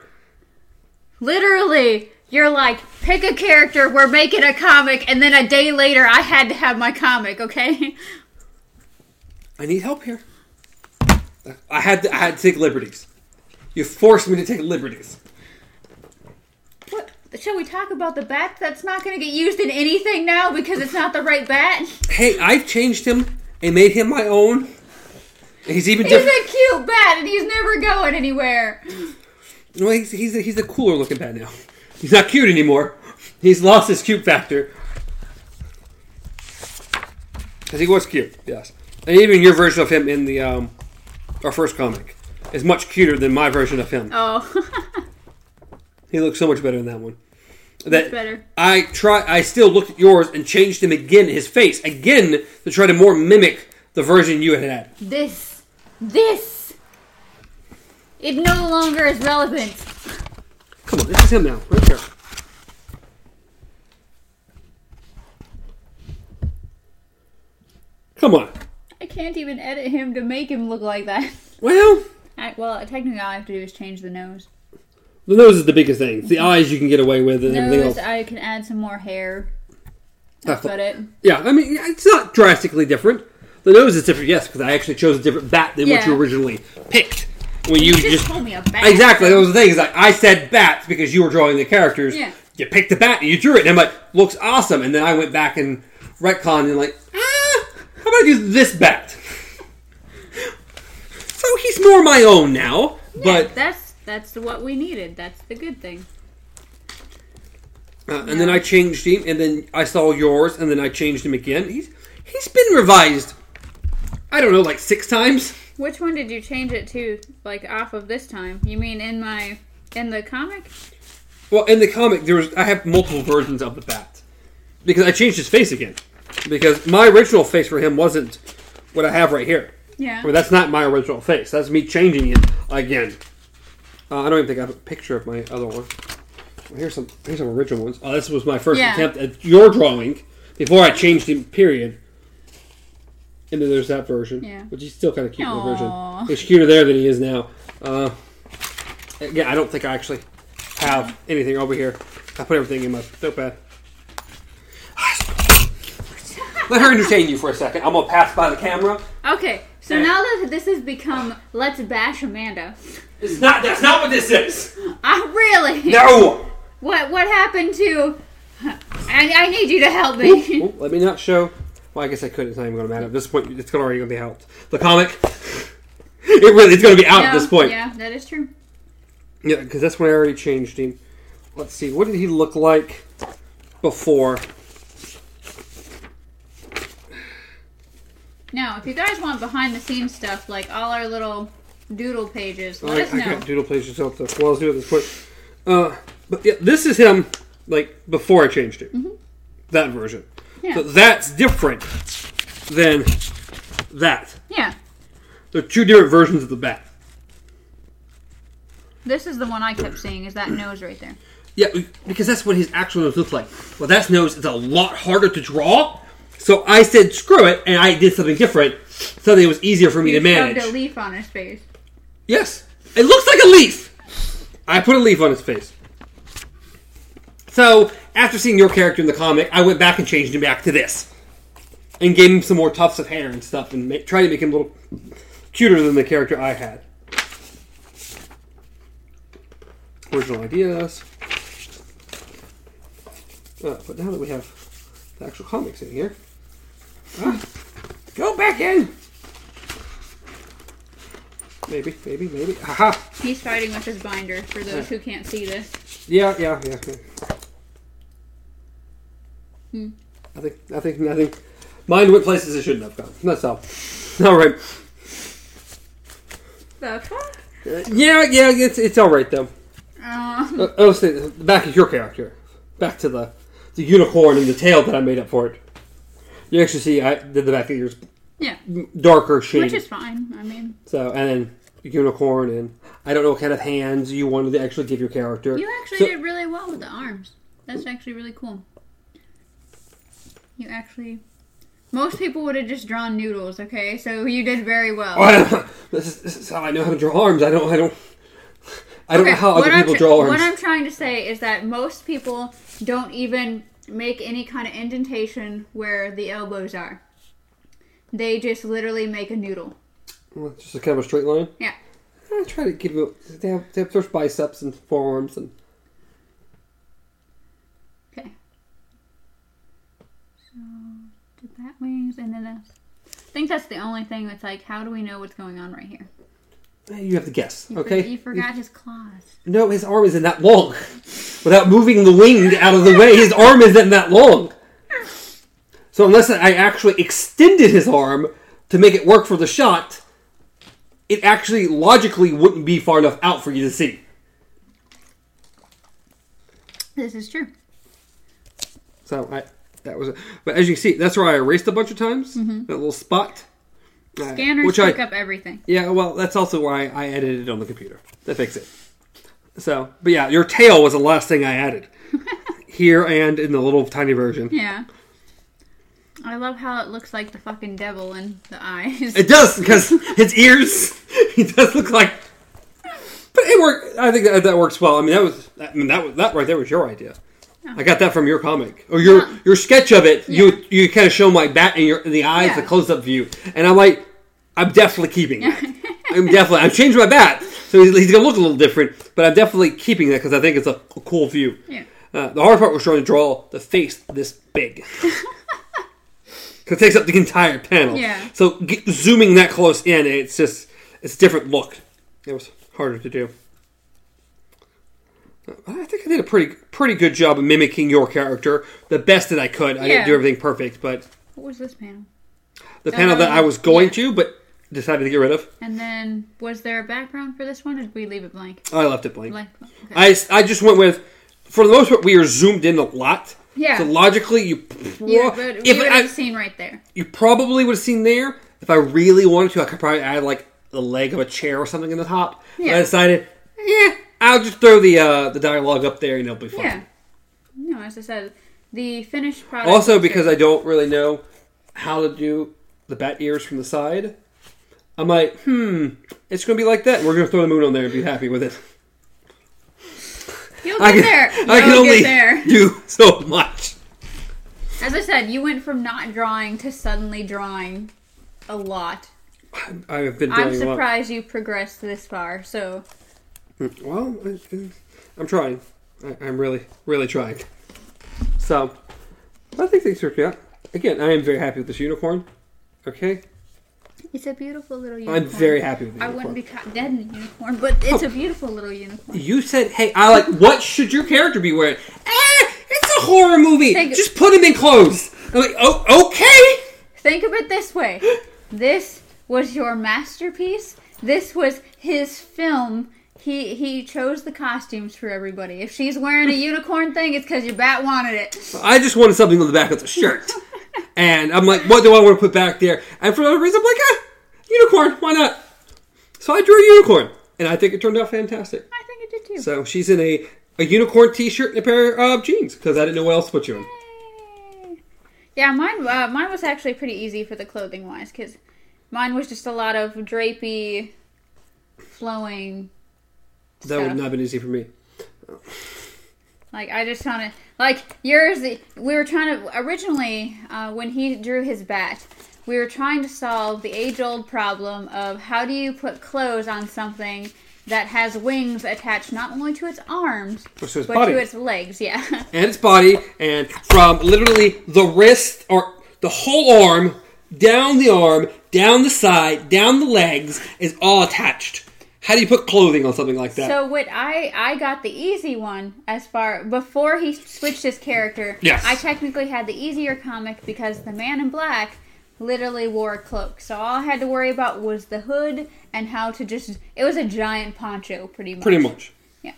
Literally, you're like, pick a character, we're making a comic, and then a day later I had to have my comic, okay? I need help here. I had to I had to take liberties. You forced me to take liberties. What? Shall we talk about the bat that's not going to get used in anything now because it's not the right bat? Hey, I've changed him and made him my own. He's even He's different. a cute bat and he's never going anywhere. Well, he's he's a, he's a cooler looking bat now. He's not cute anymore. He's lost his cute factor. Because he was cute, yes. And even your version of him in the um, our first comic is much cuter than my version of him. Oh, He looks so much better in that one. That better. I try. I still looked at yours and changed him again, his face again to try to more mimic the version you had had. this, this. It no longer is relevant. Come on, this is him now, right there. Come on. I can't even edit him to make him look like that. Well, I, well, technically, all I have to do is change the nose. the nose is the biggest thing. It's the mm-hmm. eyes you can get away with, and everything else. I can add some more hair. That's about it. Yeah, I mean, it's not drastically different. The nose is different, yes, because I actually chose a different bat than what Yeah. you originally picked. When you, You just, just told me a bat. Exactly. That was the thing. Is like I said bats because you were drawing the characters. Yeah. You picked the bat and you drew it, and I'm like, looks awesome. And then I went back and retconned and like, ah, how about I do this bat? so he's more my own now. But that's that's what we needed. That's the good thing. uh, and then I changed him, and then I saw yours, and then I changed him again. He's he's been revised. I don't know, like six times. Which one did you change it to? Like off of this time? You mean in my in the comic? Well, in the comic, there was I have multiple versions of the bat because I changed his face again because my original face for him wasn't what I have right here. Yeah. I mean, that's not my original face. That's me changing it again. Uh, I don't even think I have a picture of my other one. Well, here's some here's some original ones. Oh, this was my first Yeah. attempt at your drawing before I changed him. Period. And then there's that version, Yeah. which he's still kind of cute in the version. He's cuter there than he is now. Uh, yeah, I don't think I actually have anything over here. I put everything in my notepad. Let her entertain you for a second. I'm gonna pass by the camera. Okay. So now that this has become let's bash Amanda. It's not. That's not what this is. I really. No. What what happened to? I, I need you to help me. Oh, let me not show. Well, I guess I could. It's not even going to matter at this point. It's already going to be out. The comic. It really. It's going to be out at this point. Yeah, that is true. Yeah, because that's when I already changed him. Let's see. What did he look like before? Now, if you guys want behind the scenes stuff, like all our little doodle pages, let I, us I know. got doodle pages out there. Well, I'll do it at this point. Uh, but yeah, this is him like before I changed it. That version. Yeah. So that's different than that. yeah. They're two different versions of the bat. This is the one I kept seeing, is that nose right there. Yeah, because that's what his actual nose looks like. Well, that nose is a lot harder to draw. So I said, screw it, and I did something different. Something that was easier for me He to manage. a leaf on his face. Yes. It looks like a leaf. I put a leaf on his face. So, after seeing your character in the comic, I went back and changed him back to this. And gave him some more tufts of hair and stuff and ma- tried to make him a little cuter than the character I had. Original ideas. Uh, but now that we have the actual comics in here, ah, go back in! Maybe, maybe, maybe. Haha! He's fighting with his binder, for those who can't see this. Yeah, yeah, yeah. yeah. Hmm. I think, I think, I think, mine went places it shouldn't have gone. That's all. All right. The fuck? Uh, yeah, yeah, it's it's all right though. Um, Uh, oh, say, back at your character. Back to the the unicorn and the tail that I made up for it. You actually see I did the back of yours yeah. darker shade. Which is fine. I mean, so and then unicorn and I don't know what kind of hands you wanted to actually give your character. you actually So- did really well with the arms. That's actually really cool. You actually. Most people would have just drawn noodles, okay? So you did very well. Oh, I this, is, this is how I know how to draw arms. I don't. I don't. I don't know how other people draw arms. What I'm trying to say is that most people don't even make any kind of indentation where the elbows are. They just literally make a noodle. Well, Just a kind of a straight line. Yeah. I try to give you. They have, they have biceps and forearms and. Okay. So the bat wings, and then this. I think that's the only thing that's like, how do we know what's going on right here? eh, You have to guess. You for- okay. you forgot his claws. No, his arm isn't that long. Without moving the wing out of the way, his arm isn't that long. So unless I actually extended his arm to make it work for the shot, it actually logically wouldn't be far enough out for you to see. This is true. So I that was, but as you see, that's where I erased a bunch of times. That little spot. Uh, Scanners which pick I, up everything. Yeah, well, that's also why I edited it on the computer. That fixed it. So, but yeah, your tail was the last thing I added here and in the little tiny version. Yeah. I love how it looks like the fucking devil in the eyes. It does because his ears. He does look like. But it worked. I think that, that works well. I mean, that was. I mean, that was that right there was your idea. I got that from your comic or your Yeah. your sketch of it. Yeah. You you kind of show my bat in your in the eyes, Yeah. the close up view, and I'm like, I'm definitely keeping that. I'm definitely. I'm changing my bat, so he's, he's gonna look a little different, but I'm definitely keeping that because I think it's a, a cool view. Yeah. Uh, the hard part was trying to draw the face this big. Because it takes up the entire panel. Yeah. So get, zooming that close in, it's just it's a different look. It was harder to do. I think I did a pretty pretty good job of mimicking your character, the best that I could. I didn't Yeah. do everything perfect, but What was this panel? the panel that I Um, was going yeah. to, but decided to get rid of, And then, was there a background for this one, or did we leave it blank? I left it blank. Blank. Okay. I, I just went with, for the most part, we are zoomed in a lot. yeah. So logically, you pro- you, but we if would I, have seen right there. you probably would have seen there. If I really wanted to, I could probably add like the leg of a chair or something in the top. But Yeah. I decided, yeah, I'll just throw the uh, the dialogue up there and it'll be fine. Yeah. No, as I said, the finished product. Also, because. I don't really know how to do the bat ears from the side, I'm like, hmm, it's going to be like that. We're going to throw the moon on there and be happy with it. you'll I get can, there. I can You'll only there. do so much. As I said, you went from not drawing to suddenly drawing a lot. I've been I'm doing a lot. surprised you progressed this far. So Well, I- I'm trying. I, I'm really, really trying. So, I think things are out. Again, I am very happy with this unicorn. Okay, it's a beautiful little unicorn. I'm very happy with the I unicorn. wouldn't be caught dead in a unicorn, but it's a beautiful little unicorn. You said, "Hey, I like. What should your character be wearing?" Eh, it's a horror movie. Think- Just put him in clothes. I'm like, oh, okay. Think of it this way: This was your masterpiece. This was his film. He he chose the costumes for everybody. If she's wearing a unicorn thing, it's because your bat wanted it. I just wanted something on the back of the shirt. and I'm like, what do I want to put back there? And for whatever reason, I'm like, ah, unicorn, why not? So I drew a unicorn. And I think it turned out fantastic. I think it did too. So she's in a, a unicorn t shirt and a pair of jeans because I didn't know what else to put you in. Yeah, mine uh, mine was actually pretty easy for the clothing wise because mine was just a lot of drapey, flowing. That would not have been easy for me. Like I just kind of like yours. We were trying to originally uh, when he drew his bat, we were trying to solve the age-old problem of how do you put clothes on something that has wings attached not only to its arms to its but body. to its legs. Yeah, and its body, and from literally the wrist or the whole arm, down the arm, down the side, down the legs, is all attached. How do you put clothing on something like that? So what I I got the easy one as far before he switched his character. Yes. I technically had the easier comic because the man in black literally wore a cloak. So all I had to worry about was the hood and how to just it was a giant poncho pretty much. Pretty much. Yeah.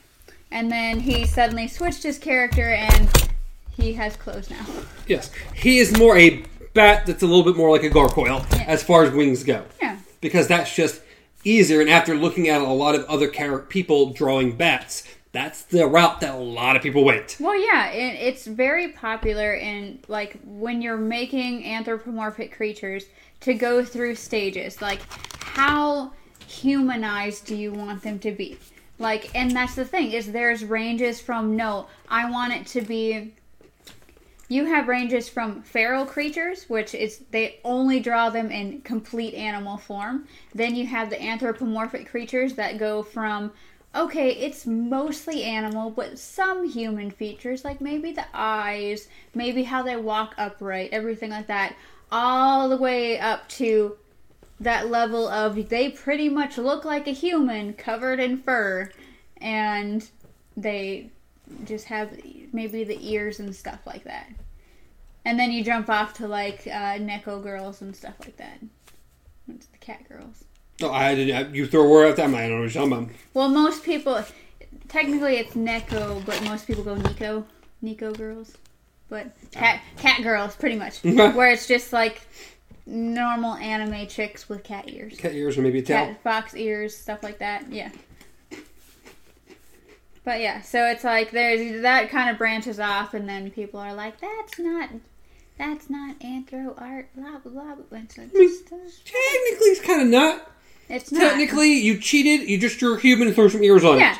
And then he suddenly switched his character and he has clothes now. Yes. He is more a bat that's a little bit more like a gargoyle as far as wings go. Yeah. Because that's just easier, and after looking at a lot of other people drawing bats, that's the route that a lot of people went. Well, yeah, it, it's very popular in like when you're making anthropomorphic creatures to go through stages. Like, how humanized do you want them to be? Like, and that's the thing is there's ranges from no, I want it to be. You have ranges from feral creatures, which is they only draw them in complete animal form. Then you have the anthropomorphic creatures that go from okay, it's mostly animal, but some human features, like maybe the eyes, maybe how they walk upright, everything like that, all the way up to that level of they pretty much look like a human covered in fur, and they just have maybe the ears and stuff like that. And then you jump off to like uh, Neko girls and stuff like that. It's the cat girls. No, I didn't. You throw a word out like, I don't know what you're talking about. Well, most people, technically it's Neko, but most people go Nico, Nico girls, but cat cat girls pretty much, where it's just like normal anime chicks with cat ears, Cat ears or maybe a tail. cat fox ears, stuff like that. Yeah. But yeah, so it's like there's that kind of branches off, and then people are like, "That's not, that's not anthro art." Blah blah blah. It's, like, mean, Technically, it's kind of not. it's not. Technically, you cheated. You just drew a human and threw some ears on Yeah. it.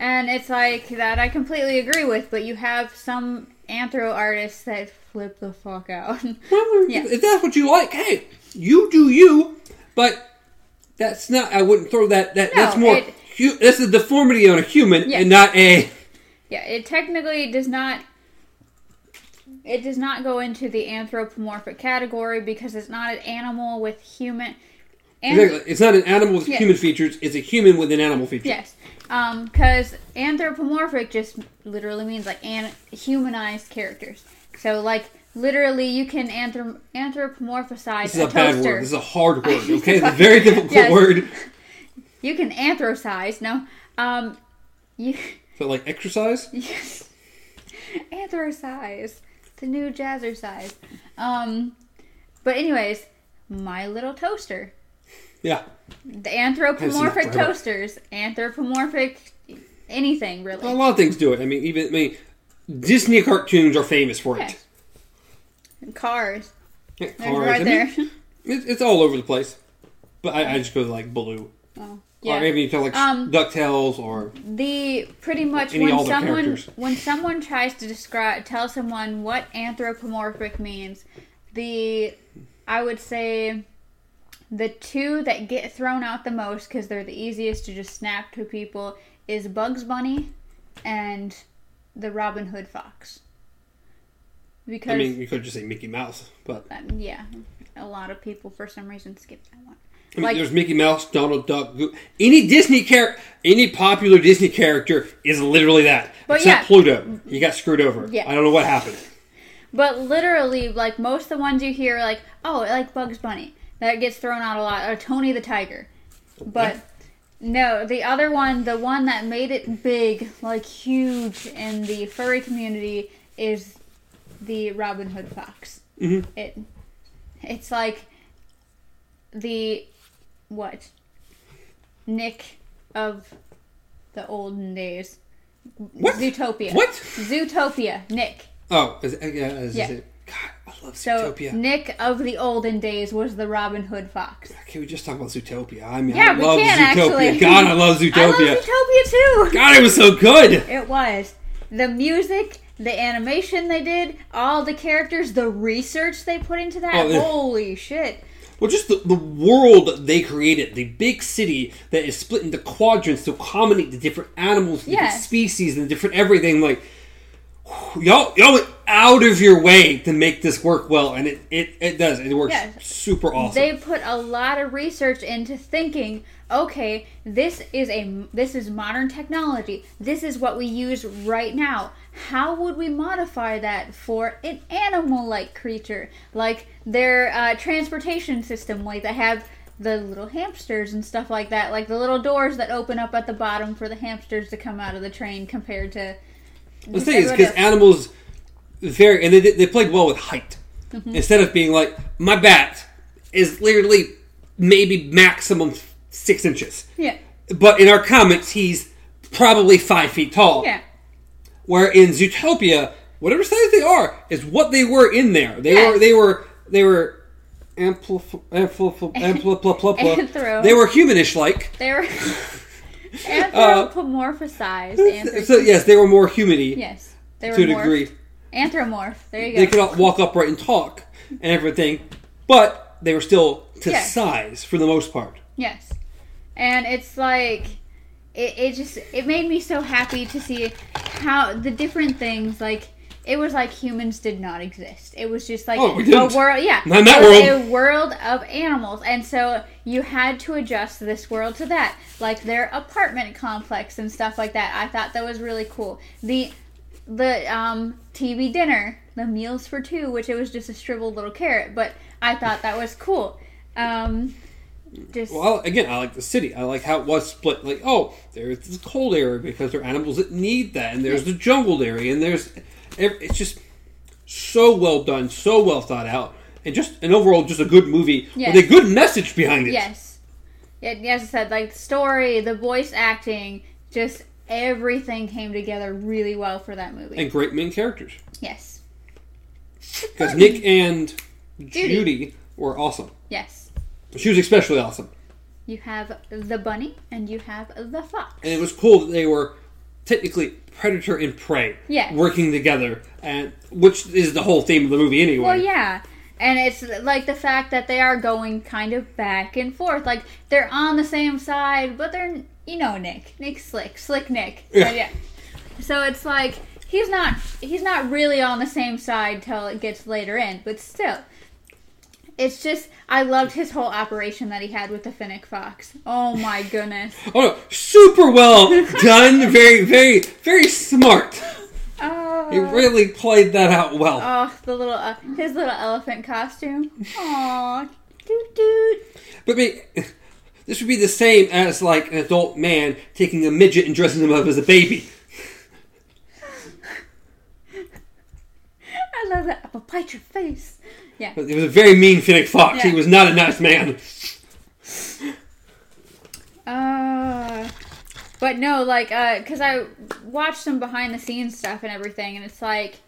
And it's like that I completely agree with, but you have some anthro artists that flip the fuck out. Well, Yeah. If that's what you like, hey, you do you. But that's not. I wouldn't throw that. That No, that's more. it- hu- that's a deformity on a human Yeah. and not a. yeah, it technically does not it does not go into the anthropomorphic category because it's not an animal with human and Exactly. It's not an animal with Yeah. human features. It's a human with an animal feature. yes. Um, because anthropomorphic just literally means like an humanized characters. So like literally you can anthrop- anthropomorphize This is a a bad word. This is a hard word. Okay, it's a very difficult Yes. word. You can anthrosize. No. Um, you So like exercise. yes. Anthrosize. The new jazzercise. Um, but anyways, my little toaster. Yeah. The anthropomorphic toasters. Anthropomorphic anything really. Well, A lot of things do it. I mean, even I mean, Disney cartoons are famous for it. Yes. Cars. Yeah, cars. right I there. mean, it's, it's all over the place. But I, I just go to like Baloo. oh, Or yeah. maybe you feel like Um, DuckTales or the pretty much when someone characters. when someone tries to describe tell someone what anthropomorphic means the i would say the two that get thrown out the most because they're the easiest to just snap to people is bugs bunny and the robin hood fox because I mean, you could just say Mickey Mouse, but uh, yeah a lot of people for some reason skip that one Like- there's Mickey Mouse, Donald Duck, any Disney character, any popular Disney character is literally that. But Except yeah. Pluto, he got screwed over. Yeah. I don't know what happened. But literally, like most of the ones you hear, like, oh, like Bugs Bunny. that gets thrown out a lot. Or Tony the Tiger, but no, the other one, the one that made it big, like huge in the furry community, is the Robin Hood fox. Mhm. It, it's like the what Nick of the olden days. What? Zootopia. What? Zootopia. Nick. Oh, is, uh, yeah, is, Yeah. Is it? God, I love So Zootopia. Nick of the olden days was the Robin Hood fox. Can we just talk about Zootopia? I mean, Yeah, I we love can, Zootopia. actually. God, I love Zootopia. I love Zootopia too. God, it was so good. It was. The music, the animation they did, all the characters, the research they put into that. Oh. Holy shit. Well, just the, the world they created, the big city that is split into quadrants to accommodate the different animals, the different species, and the different everything. Like, y'all, y'all went out of your way to make this work well, and it, it, it does. It works Yes. super awesome. They put a lot of research into thinking, okay, this is a this is modern technology. This is what we use right now. How would we modify that for an animal-like creature, like their uh, transportation system, like they have the little hamsters and stuff like that, like the little doors that open up at the bottom for the hamsters to come out of the train, compared to the thing is, because animals very, and they, they played well with height. Mm-hmm. Instead of being like, my bat is literally maybe maximum six inches. yeah, But in our comics, he's probably five feet tall. yeah, Where in Zootopia, whatever size they are, is what they were in there. They Yes. were they were they were amplif- amplif- amplif- Anthro. They were humanish like. they were anthropomorphized. Anthro- So yes, they were more humany yes, they were to a degree. Anthropomorph. There you go. They could all walk upright and talk and everything, but they were still to Yes. size for the most part. Yes, and it's like it, it just it made me so happy to see how the different things like. It was like humans did not exist. It was just like Oh, we a world. Yeah, Not in that it was world. a world of animals, and so you had to adjust this world to that, like their apartment complex and stuff like that. I thought that was really cool. The the um, TV dinner, the meals for two, which it was just a shriveled little carrot, but I thought that was cool. Um, just Well, again, I like the city. I like how it was split. Like, oh, there's this cold area because there are animals that need that, and there's the jungled area, and there's it's just so well done, so well thought out, and just an overall just a good movie Yes. with a good message behind it. yes, yeah, as I said, like the story, the voice acting, just everything came together really well for that movie. and great main characters yes, because Nick and Judy. Judy were awesome. yes. She was especially awesome, You have the bunny and you have the fox. and it was cool that they were technically predator and prey Yeah. working together, and which is the whole theme of the movie anyway. Well, yeah. And it's like the fact that they are going kind of back and forth. Like they're on the same side, but they're you know Nick, Nick Slick, Slick Nick. Yeah. But yeah. So it's like he's not he's not really on the same side till it gets later in, but still. It's just I loved his whole operation that he had with the Finnick Fox. Oh my goodness. Oh no, super well done. Very, very, very smart. Oh, He really played that out well. oh the little uh, his little elephant costume. Aw, doot doot. But me, this would be the same as like an adult man taking a midget and dressing him up as a baby. I love that. I'll bite your face. Yeah. But He was a very mean Finnick Fox. He was not a nice man. Uh, but no, like, uh, cause I watched some behind the scenes stuff and everything, and it's like,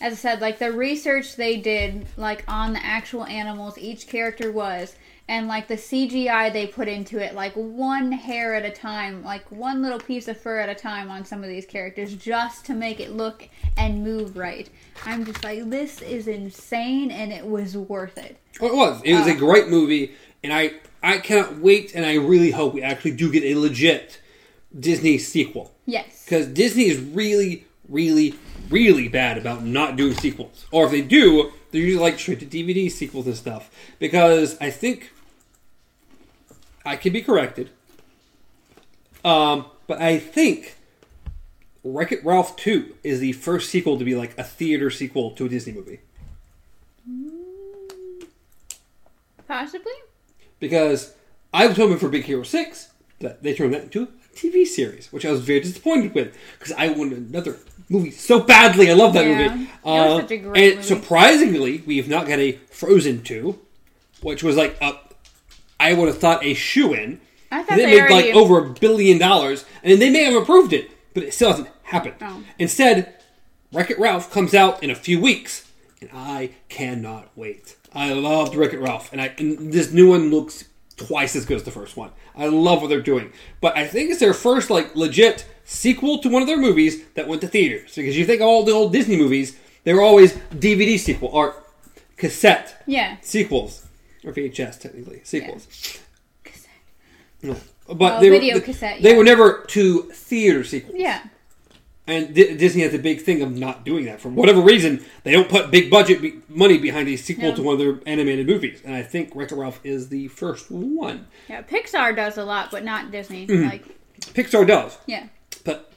as I said, like the research they did, like on the actual animals each character was, and like the CGI they put into it, like one hair at a time, like one little piece of fur at a time on some of these characters, just to make it look and move right. I'm just like, this is insane, and it was worth it. Oh, it was. It was a Uh. great movie, and I I cannot wait, and I really hope we actually do get a legit Disney sequel. Yes. Because Disney is really, really, really bad about not doing sequels. Or if they do, they're usually like straight to DVD sequels and stuff. Because I think I could be corrected. Um, but I think Wreck It Ralph 2 is the first sequel to be like a theater sequel to a Disney movie. Possibly. because I was hoping for Big Hero Six, but they turned that into a TV series, which I was very disappointed with because I wanted another movie so badly. I love that Yeah. movie. Was uh, such a great and movie. surprisingly, we have not got a Frozen Two, which was like a, I would have thought a shoe in. I thought They they, made already. like over a billion dollars, and they may have approved it, but it still hasn't happened. Oh. Instead, Wreck It Ralph comes out in a few weeks, and I cannot wait. I loved Wreck It Ralph, and, I, and this new one looks twice as good as the first one. I love what they're doing, but I think it's their first like legit sequel to one of their movies that went to theaters. Because you think of all the old Disney movies, they were always DVD sequel or cassette yeah. sequels or VHS technically sequels. Cassette. No. But Oh, they video were cassette, they yeah. were never to theater sequels. Yeah. And D- Disney has a big thing of not doing that for whatever reason. They don't put big budget be- money behind a sequel No. to one of their animated movies, and I think Wreck-It Ralph is the first one. Yeah. Pixar does a lot, but not Disney. Mm-hmm. Like, Pixar does, yeah. But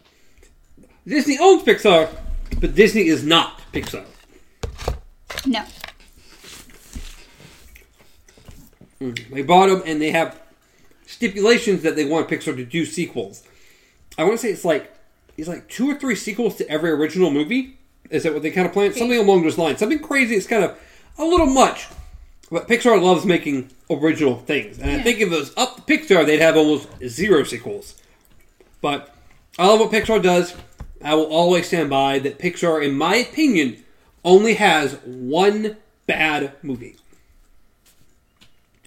Disney owns Pixar, but Disney is not Pixar. No. Mm. They bought them, and they have stipulations that they want Pixar to do sequels. I want to say it's like it's like two or three sequels to every original movie. Is that what they kind of plan? Something along those lines. Something crazy. It's kind of a little much. But Pixar loves making original things, and I think if it was up to Pixar, they'd have almost zero sequels. But I love what Pixar does. I will always stand by that Pixar, in my opinion, only has one bad movie.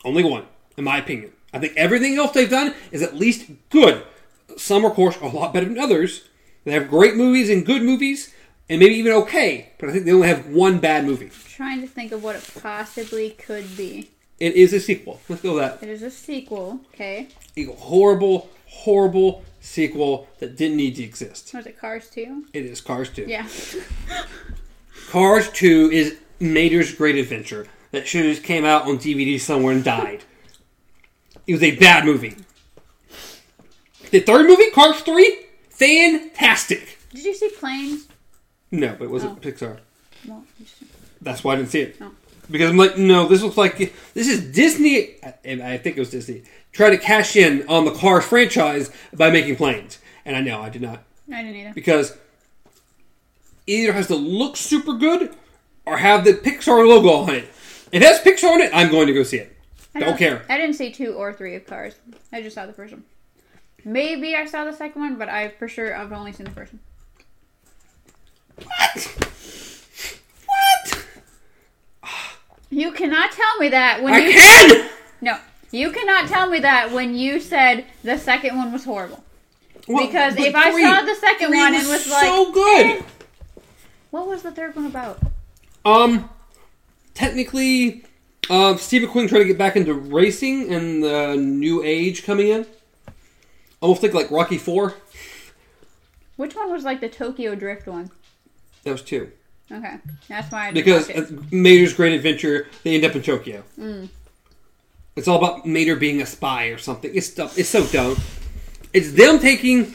Only one, in my opinion. I think everything else they've done is at least good. Some, of course, are a lot better than others. They have great movies and good movies, and maybe even okay, but I think they only have one bad movie. trying to think of what it possibly could be. It is a sequel. Let's go with that. It is a sequel. Okay. A horrible, horrible sequel that didn't need to exist. Was it Cars 2? It is Cars 2. Yeah. Cars 2 is Mater's Great Adventure that should have just came out on DVD somewhere and died. It was a bad movie. The third movie, Cars 3, fantastic. Did you see Planes? No, but it wasn't Oh. Pixar. Well. That's why I didn't see it. Oh. Because I'm like, no, this looks like this is Disney. And I think it was Disney trying to cash in on the Cars franchise by making planes. And I know I did not I didn't either. because either has to look super good or have the Pixar logo on it. If it has Pixar on it, I'm going to go see it. I Don't care. I didn't see two or three of Cars. I just saw the first one. Maybe I saw the second one, but I for sure I've only seen the first one. What? What? You cannot tell me that when I you can. no. You cannot tell me that when you said the second one was horrible. Well, Because if I saw the second one was and was so like, good. eh. What was the third one about? Um, technically, uh, Steve McQueen trying to get back into racing and the new age coming in. Almost think like Rocky Four. Which one was like the Tokyo Drift one? That was two. Okay, that's why I Because it. Mater's Great Adventure, they end up in Tokyo. Mm. It's all about Mater being a spy or something. It's dumb. It's so dumb. It's them taking.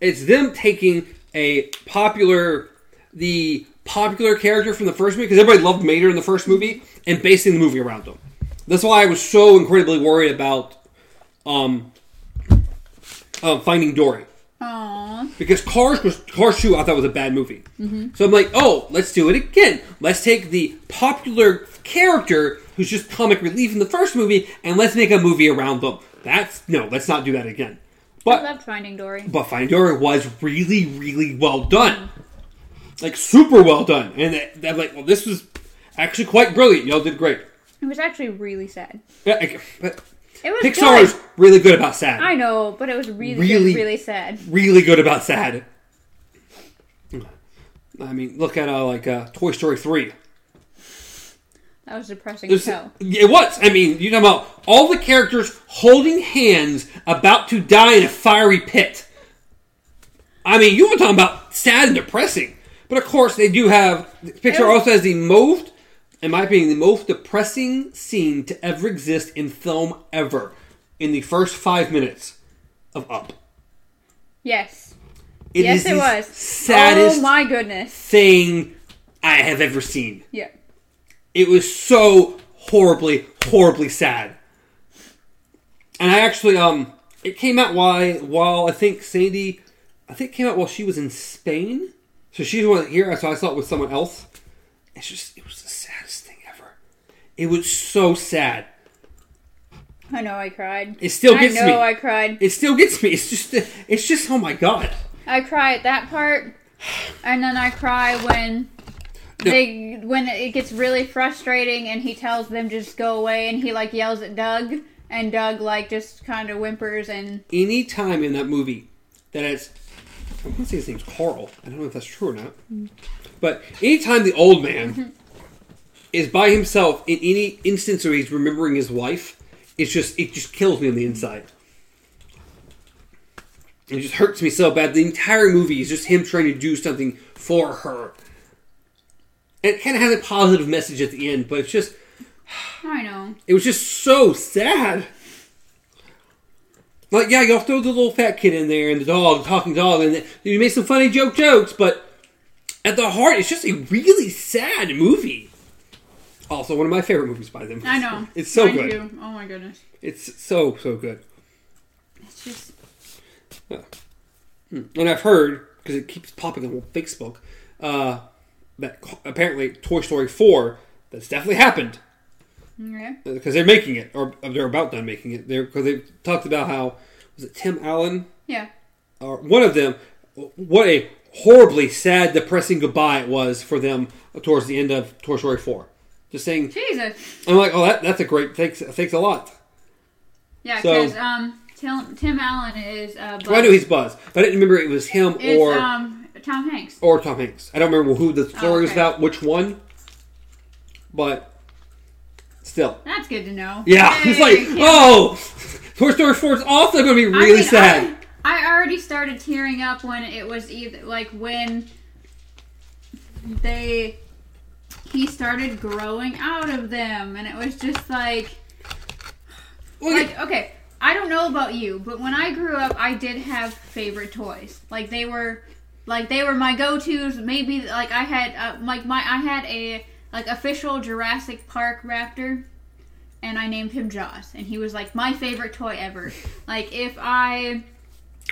It's them taking a popular, the popular character from the first movie because everybody loved Mater in the first movie and basing the movie around them. That's why I was so incredibly worried about, um, uh, Finding Dory Aww. because Cars was Cars Two. I thought was a bad movie. Mm-hmm. So I'm like, oh, let's do it again. Let's take the popular character who's just comic relief in the first movie, and let's make a movie around them. That's no, let's not do that again. But I loved Finding Dory. but Finding Dory was really, really well done, like super well done. And I'm like, well, this was actually quite brilliant. Y'all did great. It was actually really sad. Yeah, I- But It was Pixar's good. really good about sad. I know, but it was really, Really- really, really sad. really good about sad. I mean, look at uh, like uh, Toy Story three. That was depressing It was, it was. I mean, you talking about all the characters holding hands, about to die in a fiery pit. I mean, you were talking about sad and depressing. But of course, they do have. Pixar was- also has the most, in my opinion, the most depressing scene to ever exist in film ever. In the first five minutes of Up, Yes. It yes, is it was. saddest Oh my goodness. thing I have ever seen. Yeah. It was so horribly, horribly sad. And I actually, um, it came out while while I think Sandy, I think it came out while she was in Spain. So she wasn't here, so I saw it with someone else. It's just, it was the saddest thing ever. It was so sad. I know I cried. It still gets me. I know me. I cried. It still gets me. It's just, it's just, oh my god. I cry at that part, and then I cry when they when it gets really frustrating and he tells them just go away and he like yells at Doug and Doug like just kind of whimpers and Any time in that movie that it's, I'm gonna say his name's Carl. I don't know if that's true or not. But anytime the old man mm-hmm. Is by himself in any instance where he's remembering his wife, it's just it just kills me on the inside. It just hurts me so bad. The entire movie is just him trying to do something for her. And it kind of has a positive message at the end, but it's just I know. it was just so sad. Like, yeah, y'all throw the little fat kid in there and the dog, the talking dog, and you make some funny joke jokes, but at the heart, it's just a really sad movie. Also, one of my favorite movies by them. I know. It's so Mine good. too. Oh my goodness. It's so, so good. It's just Yeah. And I've heard, because it keeps popping on Facebook, uh, that apparently Toy Story 4, that's definitely happened. okay. because they're making it, or they're about done making it. They're because they talked about how was it Tim Allen Yeah. or one of them. What a horribly sad, depressing goodbye it was for them towards the end of Toy Story Four. Just saying, Jesus. I'm like, oh, that, that's a great thanks, thanks a lot. Yeah, So- because um Tim, Tim Allen is uh Buzz. Well, I knew he's Buzz, but I didn't remember it was him or um Tom Hanks. or Tom Hanks. I don't remember who the story was okay. about, which one, but still, That's good to know. yeah, Yay, it's like, oh, Toy Story Four is also going to be I really mean, sad. I, I already started tearing up when it was either like when they he started growing out of them, and it was just like Well, like okay. I don't know about you, but when I grew up, I did have favorite toys. Like they were, like they were my go-to's. Maybe like I had uh, like my I had a like official Jurassic Park raptor, and I named him Jaws, and he was like my favorite toy ever. Like if I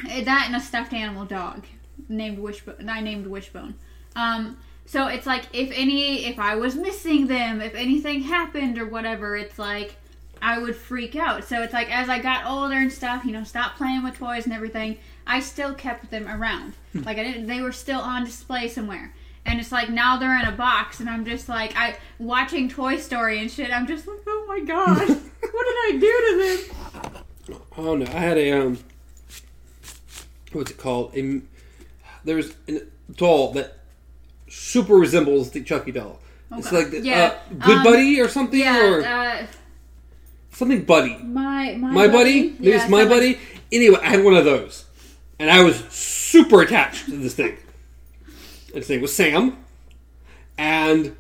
that and a stuffed animal dog named Wishbone. I named Wishbone. Um, so it's like if any if I was missing them, if anything happened or whatever, it's like I would freak out. So it's like as I got older and stuff, you know, stopped playing with toys and everything, I still kept them around. like I didn't they were still on display somewhere. And it's like now they're in a box and I'm just like I watching Toy Story and shit, I'm just like, Oh my god, what did I do to them? Oh no, I had a um, what's it called? A, there was a doll that super resembles the Chucky doll. It's Okay. like the, Yeah. uh, Good Um, Buddy or something, or uh, something Buddy. my my My buddy, maybe Yeah, it's my something- buddy. Anyway, I had one of those, and I was super attached to this thing. This thing was Sam, and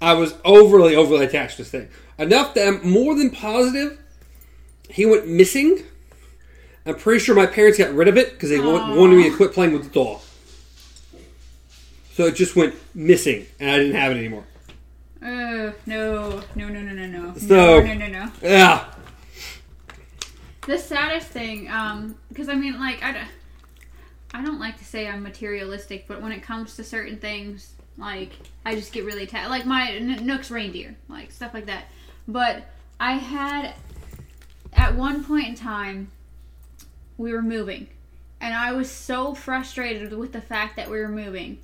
I was overly, overly attached to this thing. Enough that I'm more than positive he went missing. I'm pretty sure my parents got rid of it because they wa- Aw. wanted me to quit playing with the doll. So it just went missing, and I didn't have it anymore. Uh, no, no, no, no, no, no. So- no, no, no, no. Yeah, The saddest thing, um, because I mean, like, I, don't- I don't like to say I'm materialistic, but when it comes to certain things, like, I just get really attached. Like my N- Nook's reindeer, like stuff like that. But I had, at one point in time, we were moving, and I was so frustrated with the fact that we were moving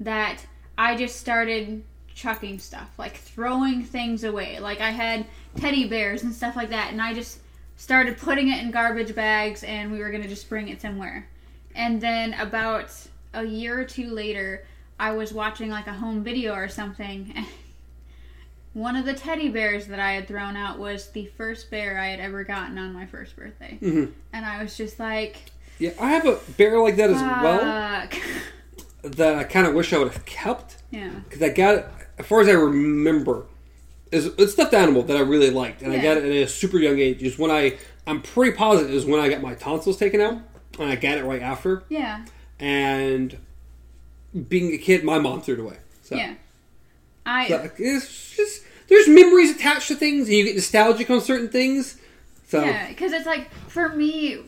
that I just started chucking stuff, like throwing things away. Like I had teddy bears and stuff like that, and I just started putting it in garbage bags, and we were gonna just bring it somewhere. And then about a year or two later, I was watching like a home video or something. And one of the teddy bears that I had thrown out was the first bear I had ever gotten on my first birthday. Mhm. And I was just like, yeah. I have a bear like that as well. that I kind of wish I would have kept. yeah. because I got it as far as I remember. Is a stuffed animal that I really liked, and I got it at a super young age. Is when I I'm pretty positive is when I got my tonsils taken out, and I got it right after. Yeah. And being a kid, my mom threw it away. So, Yeah. I so it's just there's memories attached to things, and you get nostalgic on certain things. So Yeah, because it's like for me,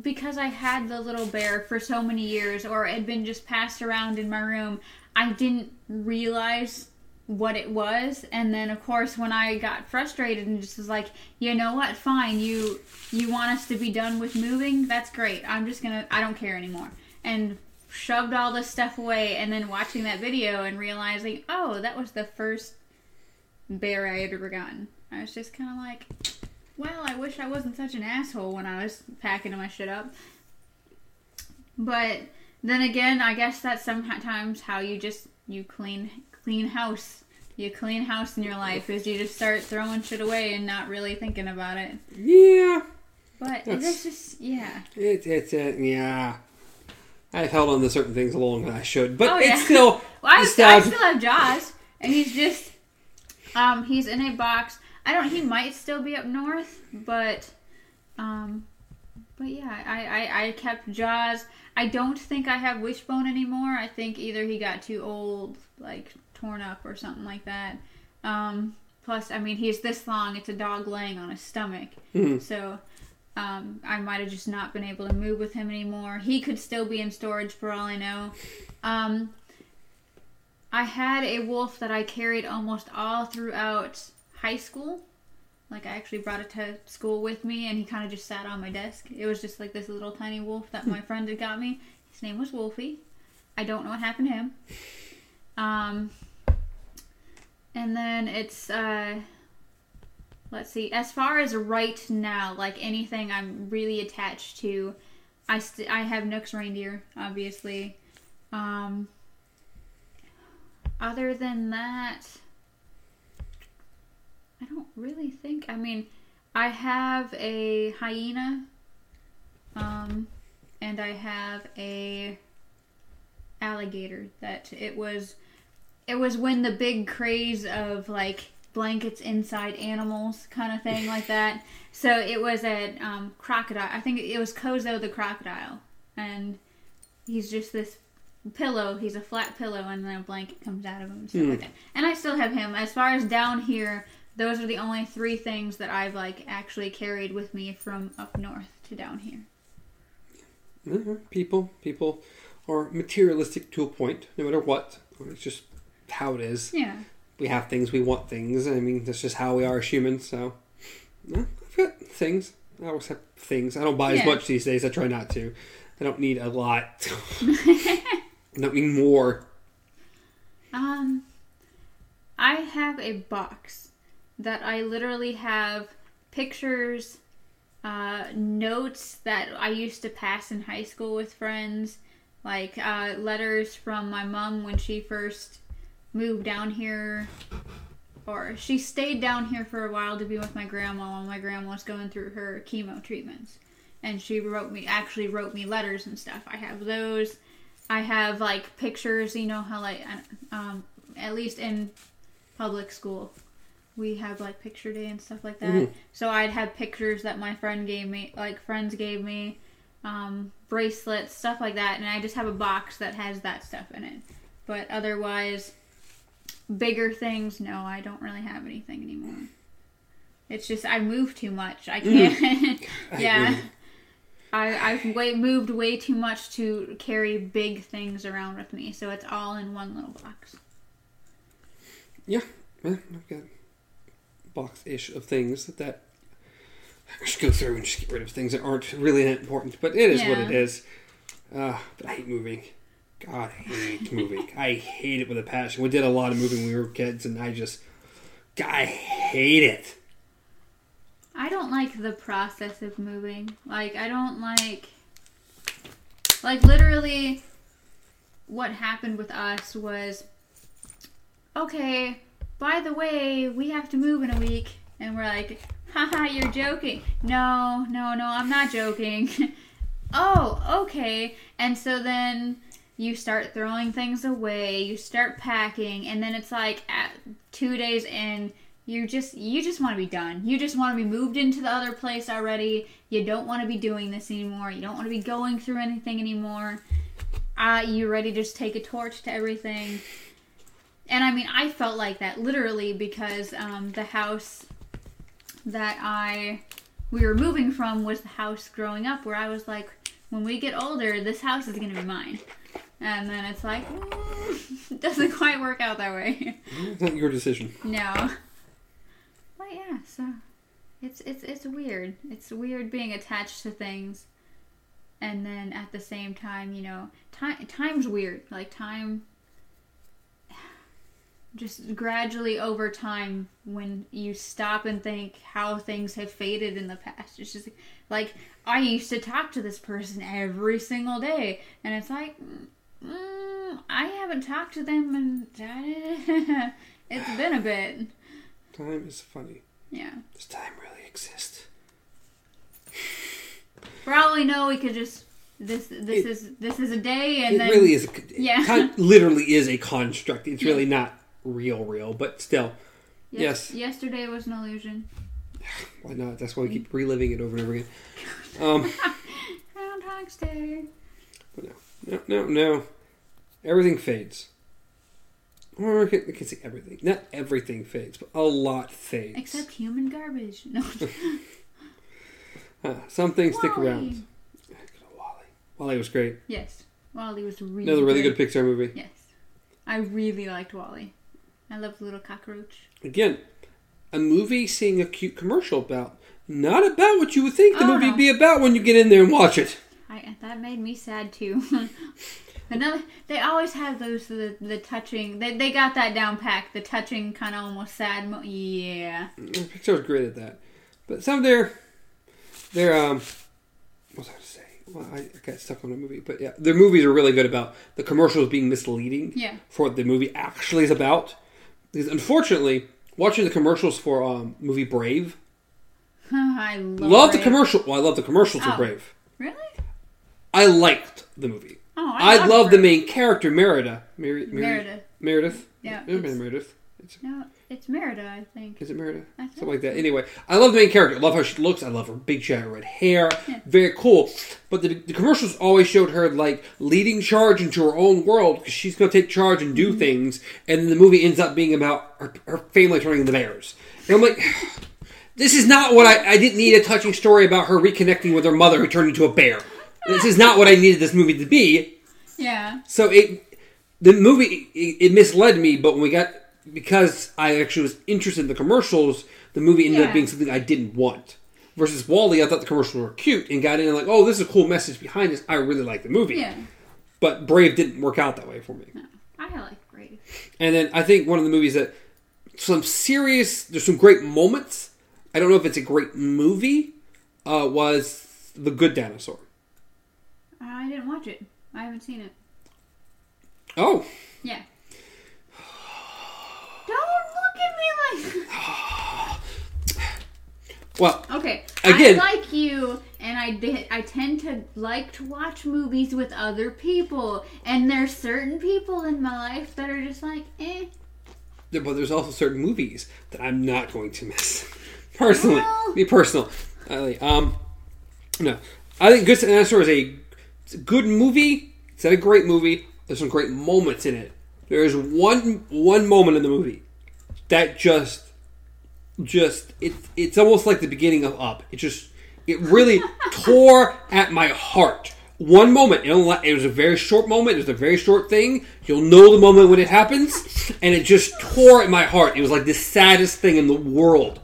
because I had the little bear for so many years, or it had been just passed around in my room, I didn't realize what it was. And then, of course, when I got frustrated and just was like, you know what, fine, you you want us to be done with moving? That's great. I'm just gonna, I don't care anymore. And shoved all this stuff away, and then watching that video and realizing, oh, that was the first bear I had ever gotten. I was just kind of like, well, I wish I wasn't such an asshole when I was packing my shit up. But then again, I guess that's sometimes how you just you clean clean house. You clean house in your life is you just start throwing shit away and not really thinking about it. yeah, But That's- it's just yeah. it's it's yeah. I've held on to certain things longer than I should, but Oh, it's yeah. still Well, I, I still have Jaws, and he's just um he's in a box. I don't. He might still be up north, but um, but yeah, I I, I kept Jaws. I don't think I have Wishbone anymore. I think either he got too old, like torn up or something like that. Um, plus, I mean, he's this long. It's a dog laying on his stomach, Mhm. so. Um, I might have just not been able to move with him anymore. He could still be in storage for all I know. Um, I had a wolf that I carried almost all throughout high school. Like I actually brought it to school with me, and he kind of just sat on my desk. It was just like this little tiny wolf that my friend had got me. His name was Wolfie. I don't know what happened to him. Um, and then it's uh, let's see. As far as right now, like anything I'm really attached to, I st- I have Nook's reindeer, obviously. Um, other than that, I don't really think. I mean, I have a hyena, um, and I have a alligator. That it was, it was when the big craze of like blankets inside animals kind of thing like that. So it was a um, crocodile. I think it was Kozo the crocodile, and he's just this pillow. He's a flat pillow, and then a blanket comes out of him and Hmm. like. And I still have him. As far as down here, those are the only three things that I've like actually carried with me from up north to down here. Mhm. People, people are materialistic to a point, no matter what. It's just how it is. Yeah. We have things, we want things. I mean, that's just how we are as humans. So, yeah, I've got things. I always have things. I don't buy as much these days. I try not to. I don't need a lot. I don't need more. Um, I have a box that I literally have pictures, uh, notes that I used to pass in high school with friends, like uh, letters from my mom when she first moved down here, or she stayed down here for a while to be with my grandma while my grandma was going through her chemo treatments. And she wrote me, actually wrote me letters and stuff. I have those. I have like pictures, you know how like um at least in public school we have like picture day and stuff like that. Mhm. So I'd have pictures that my friend gave me, like friends gave me, um, bracelets, stuff like that, and I just have a box that has that stuff in it. But otherwise, bigger things, no, I don't really have anything anymore. It's just I move too much. I can't. I yeah. I, I've way, moved way too much to carry big things around with me, so it's all in one little box. Yeah, I've got box ish of things that, that I just go through and just get rid of things that aren't really that important. But it is what Yeah. it is. Uh, but I hate moving. God, I hate moving. I hate it with a passion. We did a lot of moving when we were kids, and I just, God, I hate it. I don't like the process of moving. Like, I don't like. Like, literally, what happened with us was okay, by the way, we have to move in a week. And we're like, haha, you're joking. No, no, no, I'm not joking. oh, okay. And so then you start throwing things away, you start packing, and then it's like at two days in, you just you just want to be done. You just want to be moved into the other place already. You don't want to be doing this anymore. You don't want to be going through anything anymore. Uh, you're ready to just take a torch to everything. And I mean, I felt like that literally because um, the house that I we were moving from was the house growing up where I was like, when we get older, this house is gonna be mine. And then it's like, mm, doesn't quite work out that way. It's not your decision. No. But yeah, so it's it's it's weird. It's weird being attached to things and then at the same time, you know, time time's weird. Like time just gradually over time when you stop and think how things have faded in the past. It's just like I used to talk to this person every single day and it's like mm, I haven't talked to them and it's been a bit. Time is funny. Yeah. Does time really exist? probably no we could just this this It- is this is a day, and it then really is. A, Yeah. Time literally is a construct. It's really not real, real, but still. yes, yes. yesterday was an illusion. Why not? That's why we keep reliving it over and over again. Um, Groundhog's Day. no, no, no. no. Everything fades. Or I can, I can say everything. Not everything fades, but a lot fades. Except human garbage. No. Uh, some things stick around. WALL-E. WALL-E was great. Yes, WALL-E was really Another really good Pixar movie. Yes, I really liked WALL-E. I love little cockroach. Again, a movie seeing a cute commercial about. Not about what you would think the Oh, movie no. be about when you get in there and watch it. I that made me sad too. Another, they always have those the the touching. They they got that down pack. The touching kind of almost sad. Mo- yeah. Pixar's great at that. But some of their, their um, what was I going to say? Well, I, I got stuck on a movie, but yeah, their movies are really good about the commercials being misleading Yeah. for what the movie actually is about. Because unfortunately, watching the commercials for um movie Brave, I love, love the commercial. Well, I love the commercials for Oh. Brave. Really? I liked the movie. Oh, I, love love the main character, Merida. Mer- Mer- Meredith. Meredith. Yeah, It might it's- Meredith. It's, No, it's Merida, I think. is it Merida? I think Something like that. Anyway, I love the main character. I love how she looks. I love her big giant red hair. Very cool. But the, the commercials always showed her like leading charge into her own world because she's going to take charge and Mm-hmm. do things. And then the movie ends up being about her, her family turning into bears. And I'm like, this is not what I, I didn't need a touching story about her reconnecting with her mother who turned into a bear. This is not what I needed this movie to be. Yeah. So it, the movie, it, it misled me. But when we got because I actually was interested in the commercials, the movie ended up being something I didn't want. Versus WALL-E, I thought the commercials were cute and got in and like, oh, this is a cool message behind this. I really like the movie. Yeah. But Brave didn't work out that way for me. I like Brave. And then I think one of the movies that some serious, there's some great moments. I don't know if it's a great movie. Uh, was The Good Dinosaur. I didn't watch it. I haven't seen it. Oh, Yeah. Don't look at me like. well, Okay. Again- I like you, and I did. I tend to like to watch movies with other people, and there's certain people in my life that are just like, eh. But there's also certain movies that I'm not going to miss. Personally, Well- be personal. Um, no, I think Good Dinosaur is a, a good movie. It's not a great movie. There's some great moments in it. There is one one moment in the movie that just, just it, it's almost like the beginning of Up. It just it really tore at my heart. One moment, it, was a very short moment. It was a very short thing. You'll know the moment when it happens, and it just tore at my heart. It was like the saddest thing in the world.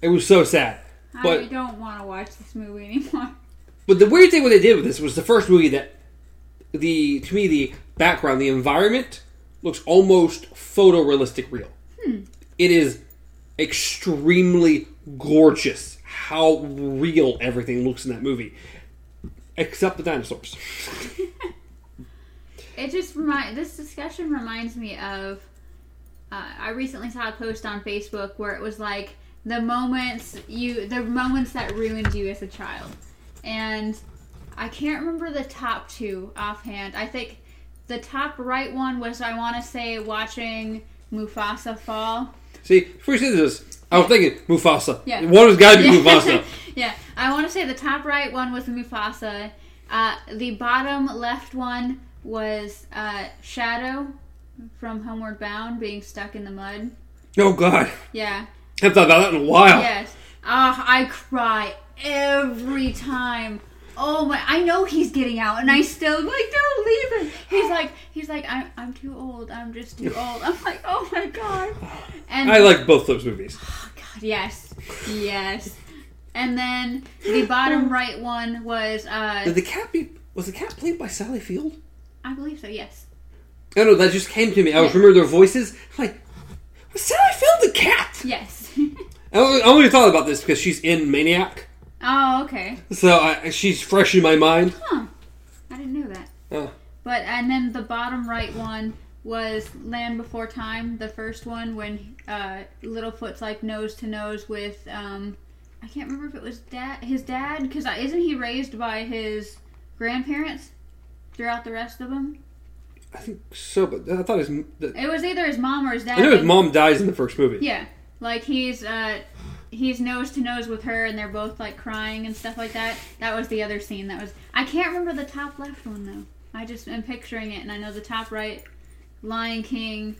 It was so sad. I But don't want to watch this movie anymore. but the weird thing what they did with this was the first movie that the to me the background, the environment looks almost photorealistic real. It is extremely gorgeous how real everything looks in that movie. Except the dinosaurs. It just remind this discussion reminds me of. Uh, I recently saw a post on Facebook where it was like the moments you, the moments that ruined you as a child, and I can't remember the top two offhand. I think the top right one was I want to say watching Mufasa fall. See, before you said this, I was thinking Mufasa. Yeah. One has got to be. Mufasa. yeah, I want to say the top right one was Mufasa. Uh, the bottom left one was uh, Shadow from Homeward Bound being stuck in the mud. Oh God, Yeah. I haven't thought about that in a while. Yes. Ah, I cry every time. Oh my! I know he's getting out, and I still like, don't leave him. He's like, he's like, I'm, I'm too old. I'm just too old. I'm like, oh my god. And I like both those movies. Oh, God, yes, yes. And then the bottom right one was, uh, Did the cat be? Was the cat played by Sally Field? I believe so. Yes. I don't know. That just came to me. I was Yeah. remember their voices. I'm like, was Sally Field the cat? Yes. I only, I only thought about this because she's in Maniac, oh, okay. so I, she's fresh in my mind. Huh. I didn't know that. Oh. But and then the bottom right one was Land Before Time, the first one when uh, Littlefoot's like nose to nose with um, I can't remember if it was dad, his dad, because isn't he raised by his grandparents throughout the rest of them? I think so, but I thought his. The, It was either his mom or his dad. I know his mom dies in the first movie. Yeah, like he's uh, he's nose to nose with her, and they're both like crying and stuff like that. That was the other scene. That was I can't remember the top left one though. I just am picturing it, and I know the top right, Lion King,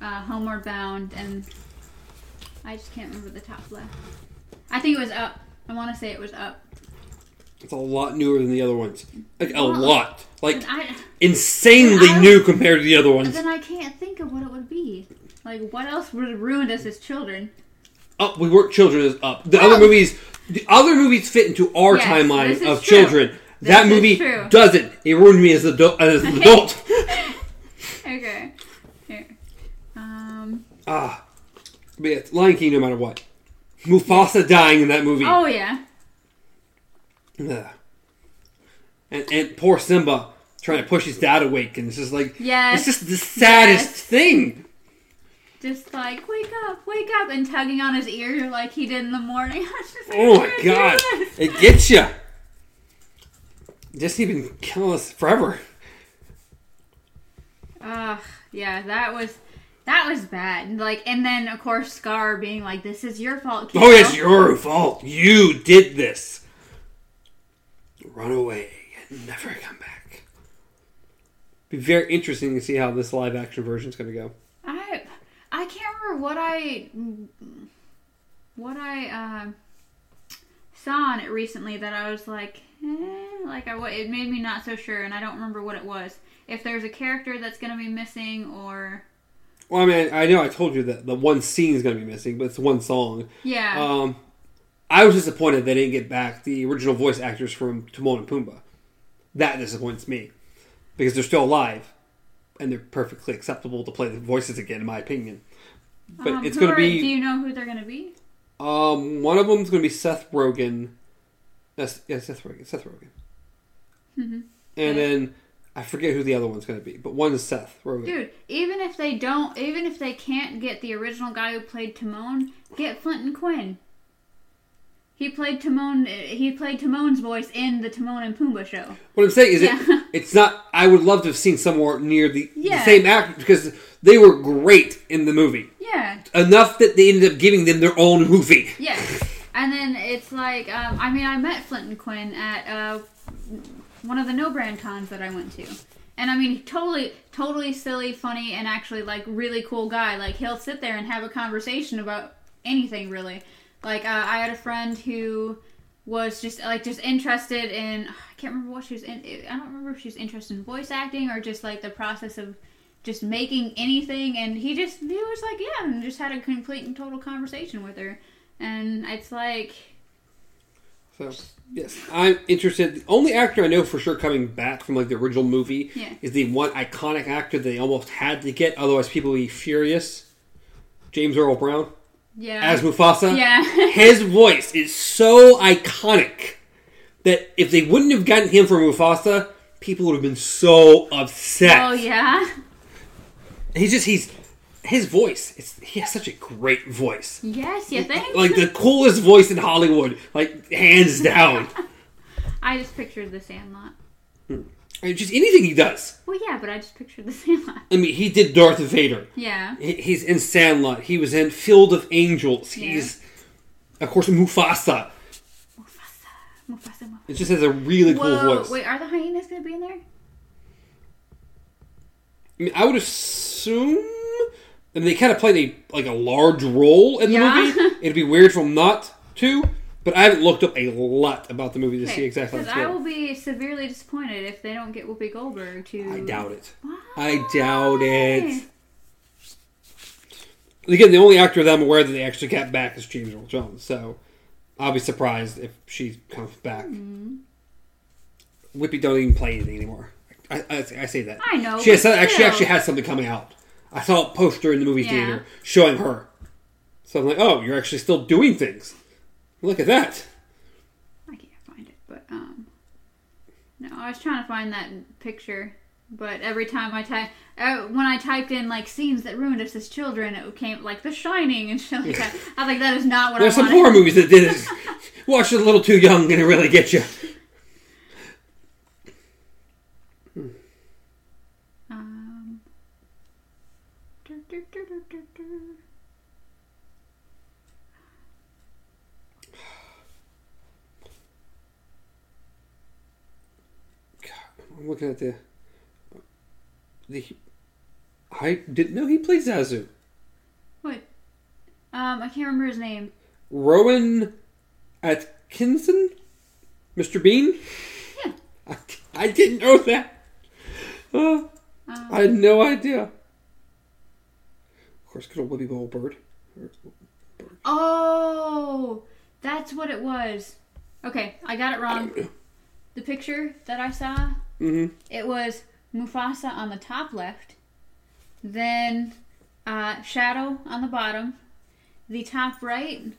uh, Homeward Bound, and I just can't remember the top left. I think it was up. I want to say it was up. It's a lot newer than the other ones. Like a Well, lot. Like I insanely I- new compared to the other ones. then I can't think of what it would be. Like what else would have ruined us as children? Up, we weren't children as up. The other movies, the other movies fit into our Yes, timeline is of true. children. that This is movie true. doesn't. It ruined me as, adu- as an adult. Okay. Here. Um. ah, but yeah, it's Lion King, no matter what. Mufasa dying in that movie. Oh yeah. Ugh. And and poor Simba trying to push his dad awake, and it's just like Yes. it's just the saddest Yes. thing. Just like wake up, wake up, and tugging on his ear like he did in the morning. I was just like, Oh my god, it gets you. Disney even killing us forever. Ugh, yeah, that was that was bad. Like, and then of course Scar being like, "This is your fault." Kiddo. Oh, it's your fault. You did this. Run away and never come back. Be very interesting to see how this live action version is going to go. I I can't remember what I what I uh, saw on it recently that I was like, eh, like I it made me not so sure, and I don't remember what it was. If there's a character that's gonna be missing, or Well, I mean, I know I told you that the one scene is going to be missing, but it's one song. yeah, Um, I was disappointed they didn't get back the original voice actors from Timon and Pumbaa. That disappoints me because they're still alive and they're perfectly acceptable to play the voices again, in my opinion. But Um, it's going to be Do you know who they're gonna be? um, one of them's going to be Seth Rogen. That's yeah, Seth Rogen. Seth Rogen. Mhm. And Yeah. then I forget who the other one's going to be, but one is Seth Rogen. Dude, even if they don't, even if they can't get the original guy who played Timon, get Flinton Quinn. He played Timon. He played Timon's voice in the Timon and Pumbaa show. What I'm saying is, Yeah. it, it's not. I would love to have seen somewhere near the, the same actor because they were great in the movie. Yeah, enough that they ended up giving them their own movie. yeah. And then it's like, um, I mean, I met Flint and Quinn at uh, one of the no brand cons that I went to. And I mean, totally, totally silly, funny, and actually like really cool guy. Like he'll sit there and have a conversation about anything really. Like uh, I had a friend who was just like just interested in I can't remember what she was in. I don't remember if she was interested in voice acting or just like the process of just making anything. And he just he was like yeah, and just had a complete and total conversation with her. And it's like So yes, I'm interested. The only actor I know for sure coming back from like the original movie Yeah. is the one iconic actor they almost had to get, otherwise people would be furious. James Earl Brown yeah, as Mufasa. yeah. His voice is so iconic that if they wouldn't have gotten him for Mufasa, people would have been so upset. oh yeah, He's just he's his voice. It's he has such a great voice. yes, you think? Like the coolest voice in Hollywood, like hands down. I just pictured the Sandlot. Hmm. I just anything he does. Well, yeah, but I just pictured the Sandlot. I mean, he did Darth Vader. Yeah, He- He's in Sandlot. He was in Field of Angels. He's, of course, Mufasa. Mufasa, Mufasa, Mufasa. It just has a really cool Whoa, voice. wait, are the hyenas gonna be in there? I mean, I would assume. And they kind of played a like a large role in the Yeah. movie. It'd be weird for them not to. But I haven't looked up a lot about the movie to see exactly how Because it's I will going. be severely disappointed if they don't get Whoopi Goldberg to. I doubt it. I doubt it. Again, the only actor that I'm aware that they actually got back is James Earl Jones. So I'll be surprised if she comes back. Mm-hmm. Whoopi don't even play anything anymore. I, I, I say that. I know, She, has, actually still. actually has something coming out. I saw a poster in the movie Yeah. theater showing her. So I'm like, oh, you're actually still doing things. Look at that. I can't find it, but um, no, I was trying to find that picture, but every time I type, uh, when I typed in like scenes that ruined us as children, it came like The Shining and shit like that. I was like, that is not what I. There's I some wanted. horror movies that did it. Watched it a little too young and it really get you. I'm looking at the. The. I didn't know he played Zazu. What? Um, I can't remember his name. Rowan Atkinson? Mr. Bean? Yeah. I, I didn't know that. Uh, Um, I had no idea. Of course, good old Whoopi Goldberg. Oh, that's what it was. Okay, I got it wrong. The picture that I saw, hmm it was Mufasa on the top left, then uh, Shadow on the bottom. The top right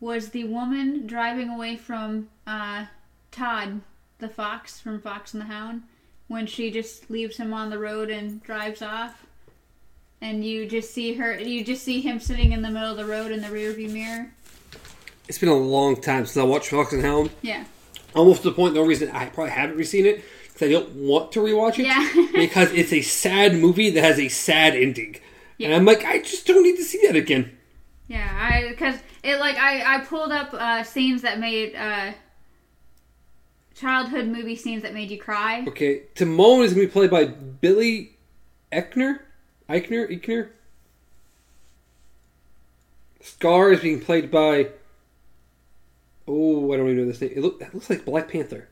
was the woman driving away from uh, Todd, the fox from Fox and the Hound, when she just leaves him on the road and drives off. And you just see her, you just see him sitting in the middle of the road in the rearview mirror. It's been a long time since I watched Fox and the Hound. Yeah. Almost to the point, the only reason I probably haven't seen it because I don't want to rewatch it. Yeah. because it's a sad movie that has a sad ending. And I'm like, I just don't need to see that again. Yeah, I because it like I I pulled up uh, scenes that made uh, childhood movie scenes that made you cry. Okay, Timon is going to be played by Billy Eichner. Eichner? Eichner? Scar is being played by. Oh, I don't even know this name. It look, that looks like Black Panther.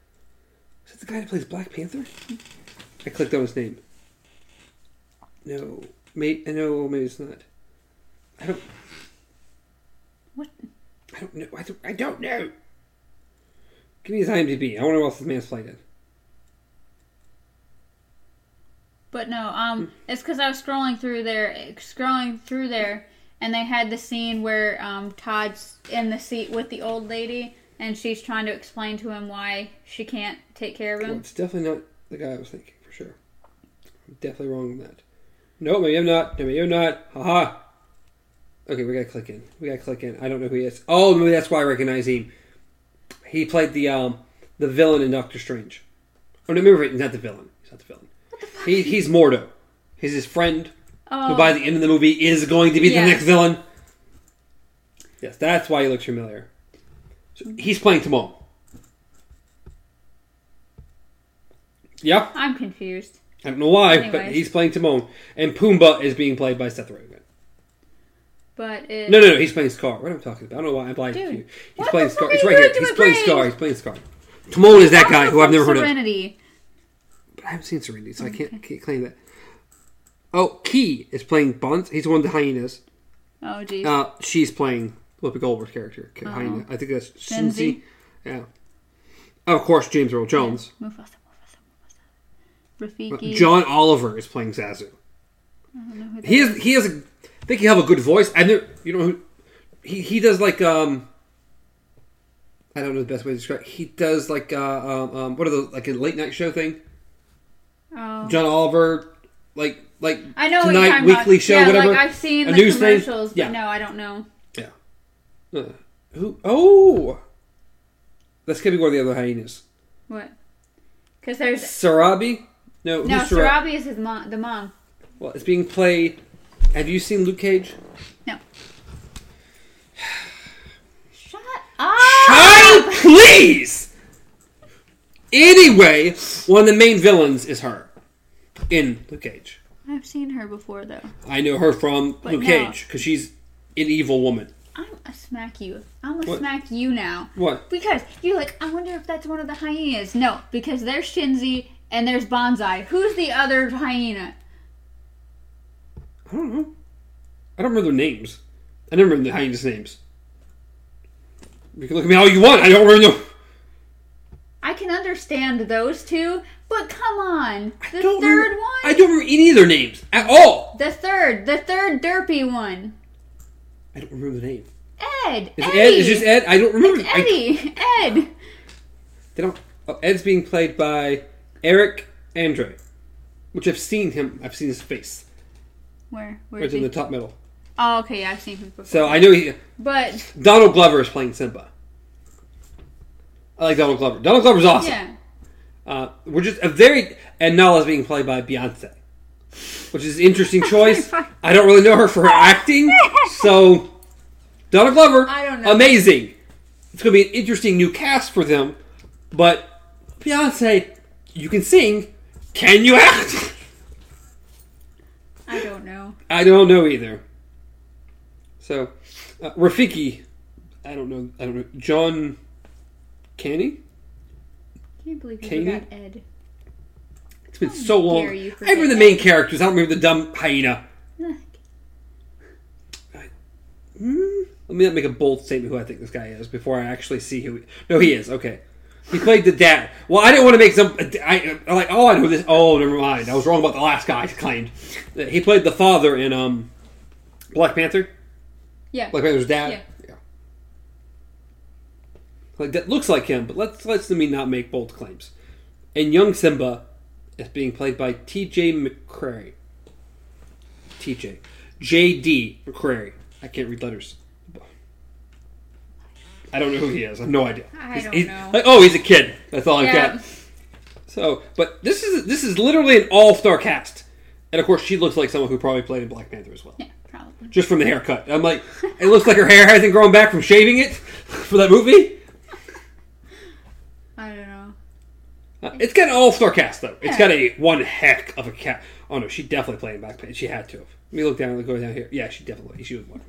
Is that the guy that plays Black Panther? I clicked on his name. No, may, no, maybe it's not. I don't. What? I don't know. I don't, I don't know. Give me his IMDb. I want to know what else this man's played in. But no, um, it's because I was scrolling through there, scrolling through there, and they had the scene where um Todd's in the seat with the old lady, and she's trying to explain to him why she can't take care of Well, him. it's definitely not the guy I was thinking for sure. I'm definitely wrong on that. No, maybe I'm not. No, maybe I'm not. Haha. Okay, we gotta click in. We gotta click in. I don't know who he is. Oh, maybe that's why I recognize him. He played the um the villain in Doctor Strange. Oh no, remember he's not the villain. He's not the villain. He he's Mordo. He's his friend Oh, who by the end of the movie is going to be Yeah. the next villain. Yes, that's why he looks familiar. So he's playing Timon. Yeah. I'm confused. I don't know why, but he's playing Timon, and Pumbaa is being played by Seth Rogen. But it, No, no, no, he's playing Scar. What am I talking about? I don't know why I'm blind to you. He's playing Scar. It's right here. He's playing brain? Scar. He's playing Scar. Timon is that guy who I've never from heard of. Serenity. But I haven't seen Serenity, so I can't, can't claim that. Oh, Key is playing Bunt. He's one of the hyenas. Oh geez. Uh, she's playing Whoopi Goldberg's character, Oh. hyena. I think that's? Susie. Yeah. Oh, of course, James Earl Jones. Mufasa, Mufasa, Mufasa. Rafiki. John Oliver is playing Zazu. I don't know who that He is. He has. A, I think he have a good voice. I know. You know? He he does like um. I don't know the best way to describe. It. He does like uh um, um what are the like a late night show thing. Oh. John Oliver, like like I know tonight weekly about. show yeah, whatever. Like I've seen A the news thing? commercials, but Yeah. no, I don't know. uh, who? Oh, that's gonna be one of the other hyenas. What? Because there's Sarabi. No, no Sarabi is his mom, the mom. Well, it's being played. Have you seen Luke Cage? No. Shut up! Child, please. Anyway, one of the main villains is her in Luke Cage. I've seen her before though. I know her from But Luke no. Cage because she's an evil woman. I'm a smack you. I'm gonna What? smack you now. What? Because you're like, I wonder if that's one of the hyenas. No, because there's Shenzi and there's Banzai. Who's the other hyena? I don't know. I don't remember their names. I never remember the hyenas' names. You can look at me all you want. I don't remember. I can understand those two, but come on, the I third remember- one. I don't remember any of their names at all. The third, the third derpy one. I don't remember the name. Ed. Is Eddie. it Ed? Is just Ed? I don't remember. It's I- Eddie. Ed. they don't. Oh, Ed's being played by Eric Andre, which I've seen him. I've seen his face. Where? Where It's in he? the top middle. Oh, okay, yeah, I've seen him before. So I know he. but Donald Glover is playing Simba. I like Donald Glover. Donald Glover's awesome. yeah, Uh, we're just a very and Nala's being played by Beyonce, which is an interesting choice. I don't really know her for her acting, so Donald Glover, I don't know. amazing. It's going to be an interesting new cast for them, but Beyonce, you can sing. Can you act? I don't know. I don't know either. So, uh, Rafiki, I don't know. I don't know. John Kani. Can you believe you Katie? forgot Ed? It's been so long. I remember the main characters. I don't remember the dumb hyena. Hmm? Let me not make a bold statement who I think this guy is before I actually see who. He, no, he is. Okay. He played the dad. Well, I didn't want to make some. I, I like. Oh, I know this. Oh, never mind. I was wrong about the last guy. I claimed he played the father in um, Black Panther. Yeah. Black Panther's dad. Yeah. Yeah. Like that looks like him, but let's let's me not make bold claims. And young Simba is being played by T.J. McCrary. T.J. J.D. McCrary. I can't read letters. I don't know who he is. I have no idea. I He's- don't he's- know. like, oh, he's a kid. That's all I've got. So, but this is this is literally an all star cast, and of course, she looks like someone who probably played in Black Panther as well Yeah, probably. just from the haircut. I'm like, it looks like her hair hasn't grown back from shaving it for that movie. I don't know. Uh, it's got an all-star cast though. It's got a one heck of a cast. Oh no, she definitely played in Black Panther. She had to have. Let me look down. Go down here. Yeah, she definitely. She was one.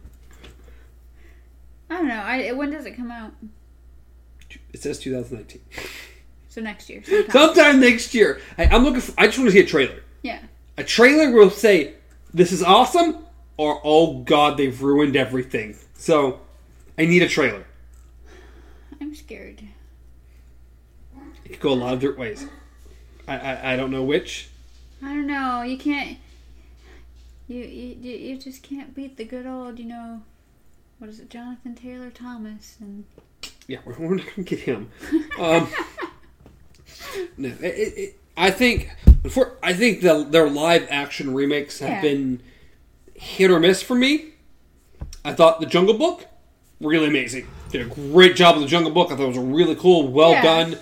I don't know. I, when does it come out? It says 2019. So next year. Sometime. Sometime next year. I, I'm looking. For, I just want to see a trailer. yeah. A trailer will say this is awesome, or oh god, they've ruined everything. So, I need a trailer. I'm scared. It could go a lot of different ways. I, I, I don't know which. I don't know. You can't. You, you you just can't beat the good old, you know, what is it, Jonathan Taylor Thomas and Yeah, we're, we're not going to get him. Um, no, it, it, I think for I think the, their live action remakes have Yeah. been hit or miss for me. I thought the Jungle Book really amazing. Did a great job with the Jungle Book. I thought it was a really cool, well Yeah. done.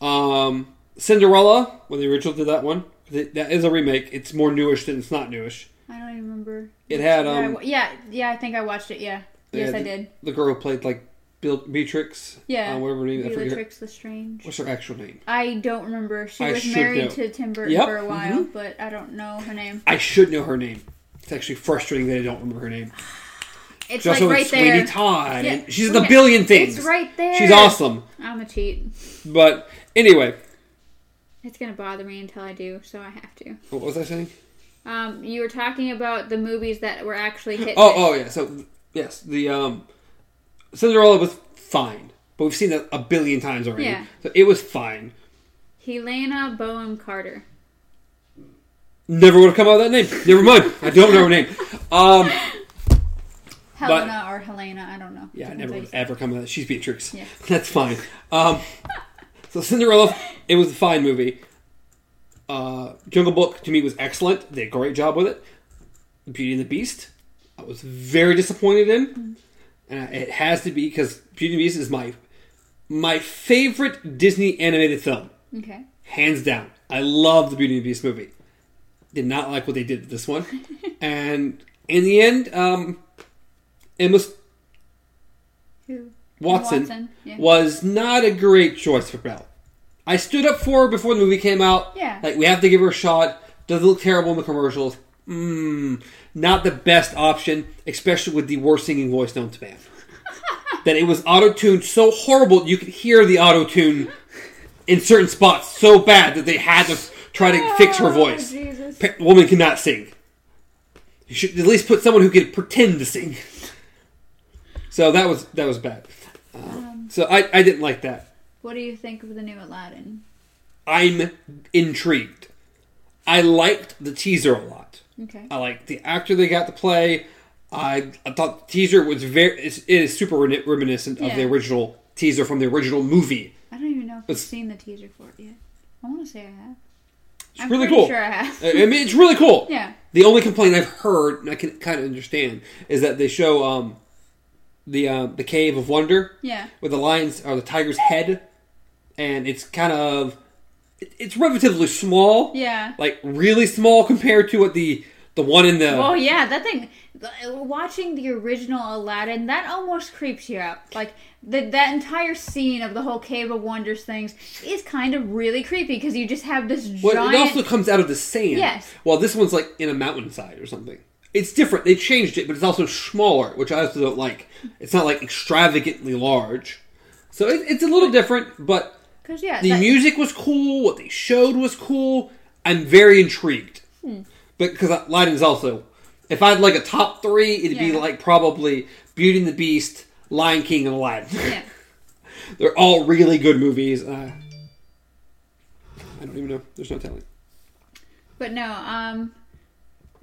Um, Cinderella, when the original did that one, that is a remake. It's more newish than it's not newish. I don't even remember. It had um, yeah, yeah. I think I watched it. Yeah. Yes, yeah, I did. The girl who played like Bellatrix, Yeah. uh, whatever her name. I forget her, Bellatrix Lestrange. what's her actual name. I don't remember. She I was married know. to Tim Burton Yep, for a while, mhm. but I don't know her name. I should know her name. It's actually frustrating that I don't remember her name. It's She's also like in right Sweeney there. Todd. Yeah. And she's in a billion things. It's right there. She's awesome. I'm a cheat. But anyway, It's gonna bother me until I do, so I have to. what was I saying? Um, you were talking about the movies that were actually hit. Oh, oh yeah. So yes, the um, Cinderella was fine, but we've seen it a billion times already. Yeah. So it was fine. Helena Bonham Carter. Never would have come out with that name. Never mind. I don't know her name. Um, Helena or Helena, I don't know. yeah, I never would ever come out. She's Bellatrix. Yeah. That's fine. Um, so Cinderella, it was a fine movie. Uh, Jungle Book to me was excellent. They did a great job with it. Beauty and the Beast, I was very disappointed in, and it has to be because Beauty and the Beast is my my favorite Disney animated film. Okay. hands down. I love the Beauty and the Beast movie. Did not like what they did with this one, and in the end, um, Emma Who? Watson, Watson, yeah. was not a great choice for Belle. I stood up for her before the movie came out. Yeah. Like, we have to give her a shot. Doesn't look terrible in the commercials. mm, not the best option, especially with the worst singing voice known to man. that it was auto tuned so horrible you could hear the auto tune in certain spots so bad that they had to try to fix her voice. Oh, Jesus. Pa- woman cannot sing. You should at least put someone who can pretend to sing. So that was that was bad. Uh, so I, I didn't like that. What do you think of the new Aladdin? I'm intrigued. I liked the teaser a lot. Okay. I liked the actor they got to play. I, I thought the teaser was very it's, super remi- reminiscent of the original teaser from the original movie. I don't even know if I've seen the teaser for it yet. I want to say I have. It's I'm really cool. sure I have. I I mean, it's really cool. yeah. The only complaint I've heard, and I can kind of understand, is that they show um, the uh, the Cave of Wonder Yeah. with the lion's or the tiger's head, and it's kind of it- it's relatively small, Yeah. like really small compared to what the the one in the Well, yeah, that thing. Watching the original Aladdin, that almost creeps you out. Like the, that entire scene of the whole Cave of Wonders things is kind of really creepy because you just have this Well, giant. it also comes out of the sand. Yes. Well, this one's like in a mountainside or something. It's different. They changed it, but it's also smaller, which I also don't like. It's not like extravagantly large, so it, it's a little different. But Because yeah, the that- music was cool. What they showed was cool. I'm very intrigued. Hmm. But because Aladdin's also, if I had like a top three, it'd be like probably Beauty and the Beast, Lion King, and Aladdin. yeah. They're all really good movies. Uh, I don't even know. There's no telling. But no, um,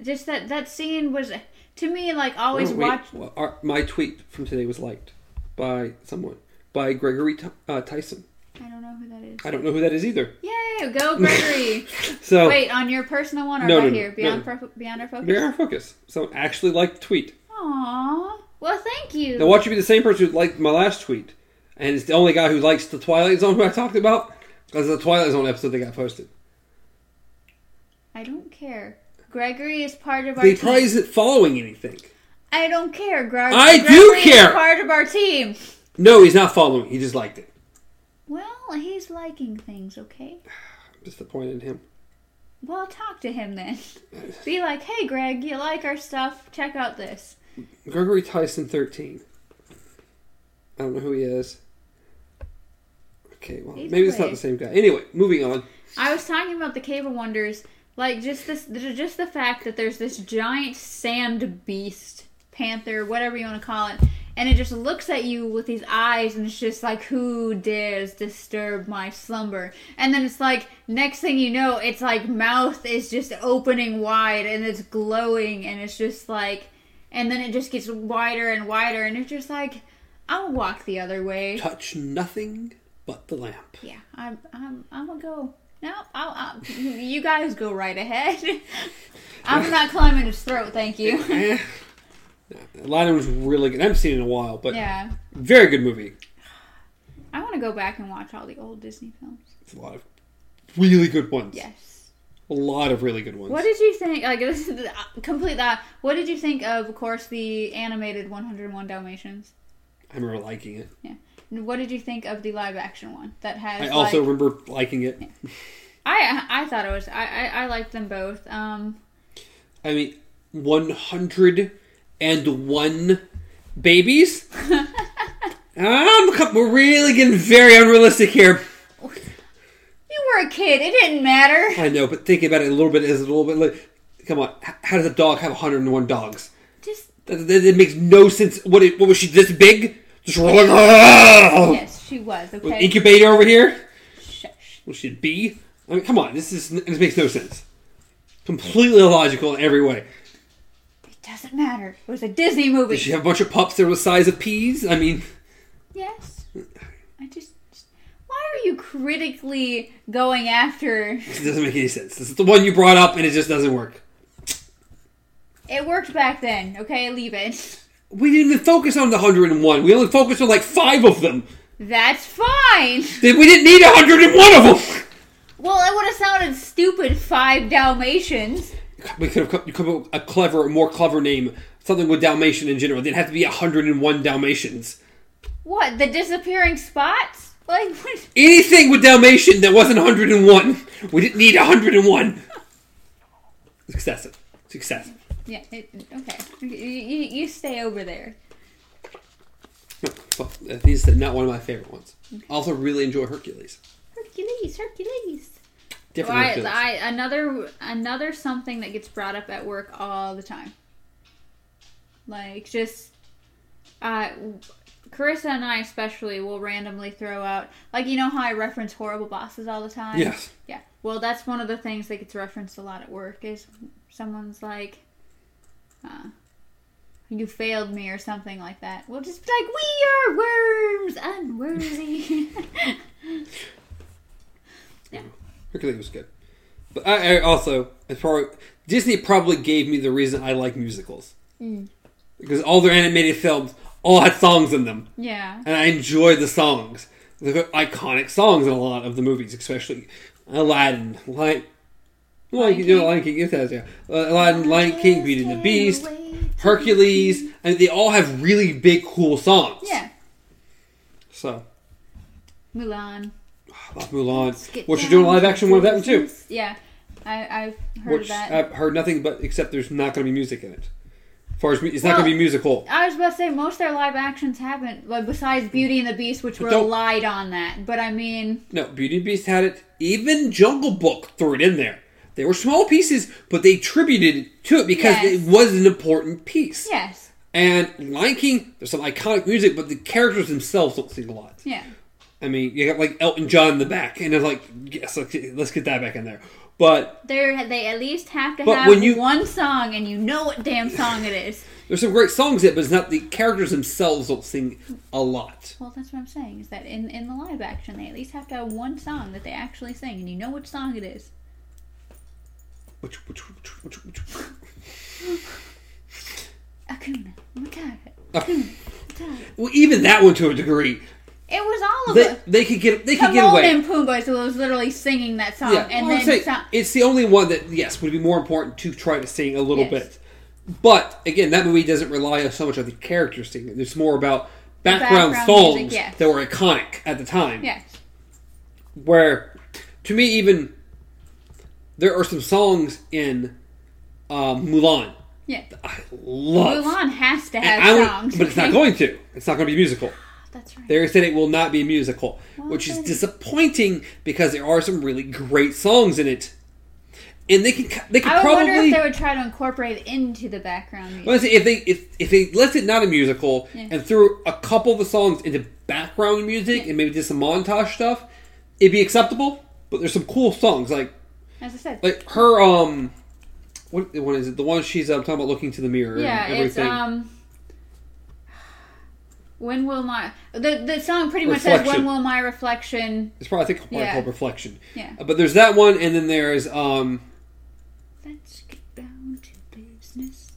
just that that scene was to me like always Oh, watch. Well, our, my tweet from today was liked by someone by Gregory T- uh, Tyson. I don't know who that is. I don't know who that is either. Yay, go Gregory! So Wait, on your personal one or No, right no, no, here beyond no. Fo- beyond our focus? they're our focus. So actually liked the tweet. Aww. Well, thank you. Now watch you be the same person who liked my last tweet, and it's the only guy who likes the Twilight Zone who I talked about because the Twilight Zone episode they got posted. I don't care. Gregory is part of our They team. probably isn't following anything. I don't care. Gre- I do Gregory care. Is part of our team. No, he's not following. He just liked it. Well, he's liking things, okay? I'm disappointed in him. Well, talk to him then. Be like, hey, Greg, you like our stuff? Check out this. Gregory Tyson, thirteen. I don't know who he is. Okay, well, Either maybe it's not the same guy. Anyway, moving on. I was talking about the Cave of Wonders, like just this, just the fact that there's this giant sand beast, panther, whatever you want to call it, and it just looks at you with these eyes, and it's just like, who dares disturb my slumber? And then it's like, next thing you know, it's like mouth is just opening wide, and it's glowing, and it's just like, and then it just gets wider and wider, and it's just like, I'll walk the other way. Touch nothing but the lamp. Yeah, I'm. I'm. I'm gonna go. No, I'll, I'll, you guys go right ahead. I'm not climbing his throat, thank you. Eh. Aladdin was really good. I haven't seen it in a while, but Yeah, very good movie. I want to go back and watch all the old Disney films. It's a lot of really good ones. Yes. A lot of really good ones. What did you think? Like, this is the- complete that. What did you think of, of course, the animated 101 Dalmatians? I remember liking it. And What did you think of the live action one that has? I also like- remember liking it. I I thought it was. I I, I liked them both. Um. I mean, 101 babies? um, we're really getting very unrealistic here. You were a kid. It didn't matter. I know, but thinking about it a little bit is a little bit like, come on, how does a dog have 101 dogs? Just That, that, that makes no sense. What, it- what was she, this big? Just rolling. Oh! Ah! yes, she was. Okay. Incubator over here? Shush. She a bee? I mean, come on, this is this makes no sense. Completely illogical in every way. It doesn't matter. It was a Disney movie. Did she have a bunch of pups that were the size of peas? I mean, Yes. I just, just. Why are you critically going after? it doesn't make any sense. This is the one you brought up, and it just doesn't work. It worked back then. Okay, leave it. We didn't even focus on the 101. We only focused on like five of them. That's fine. Then We didn't need 101 of them. Well, it would have sounded stupid. Five Dalmatians. We could have come, come up with a clever, more clever name. Something with Dalmatian in general. It didn't have to be 101 Dalmatians. What? The disappearing spots? Like what? Anything with Dalmatian that wasn't 101. We didn't need 101. It's excessive. Yeah. It, okay. You, you, you stay over there. No, well, these are not one of my favorite ones. I also really enjoy Hercules. Hercules, Hercules. Different Well, I, I, another another something that gets brought up at work all the time. Like just, uh, Carissa and I especially will randomly throw out like you know how I reference horrible bosses all the time. yes. Yeah. Well, that's one of the things that gets referenced a lot at work is someone's like, uh, "You failed me" or something like that. We'll just be like, "We are worms, unworthy." Yeah. Hercules was good. But I, I also, as far Disney probably gave me the reason I like musicals. Mm. Because all their animated films all had songs in them. yeah. and I enjoy the songs. The iconic songs in a lot of the movies, especially Aladdin, Lion, Lion, King, know, Lion King, has, yeah. Aladdin, Lion King, Beauty and the Beast, Hercules, and they all have really big, cool songs. Yeah. So, Mulan. Ah, I love Mulan, Let's you're doing live action one of that one too. Yeah. I, I've heard Which that. I've heard nothing but except there's not going to be music in it. As far as it's not going to be musical. I was about to say most of their live actions haven't, like besides Beauty and the Beast, which But relied on that. But I mean, No, Beauty and the Beast had it. Even Jungle Book threw it in there. They were small pieces, but they attributed to it because Yes. it was an important piece. yes, And Lion King, there's some iconic music, but the characters themselves don't sing a lot. yeah, I mean, you got like Elton John in the back, and it's like, yes, let's get, that back in there. But they they at least have to have when you- one song, and you know what damn song it is. there's some great songs in it, but it's not the characters themselves don't sing a lot. Well, that's what I'm saying is that in in the live action, they at least have to have one song that they actually sing, and you know which song it is. Which, which, which, which, which, Hakuna Matata. Hakuna Matata. well, even that one to a degree, It was all of they, it. they could get they could get away. and Pumbaa so it was literally singing that song, Yeah, and well, then saying, some- it's the only one that yes would be more important to try to sing a little Yes. bit. But again, that movie doesn't rely on so much on the characters singing. It's more about background, Background songs music, yes. that were iconic at the time. yes, Where, to me, even there are some songs in um, Mulan yeah. I love. Mulan has to And have I songs, but it's not going to. It's not going to be musical. That's right. They said it will not be a musical, Well, which is disappointing because there are some really great songs in it, and they can they could I would probably. wonder if they would try to incorporate it into the background music. Let's say if they if if they left it not a musical Yeah. and threw a couple of the songs into background music and maybe did some montage stuff, it'd be acceptable. But there's some cool songs like As I said, like her um, what is it? The one she's um, talking about looking to the mirror. yeah, and it's everything. um. When will my the the song pretty much says when will my reflection It's probably I think probably Yeah. called Reflection. yeah Uh, But there's that one, and then there's um, let's get down to business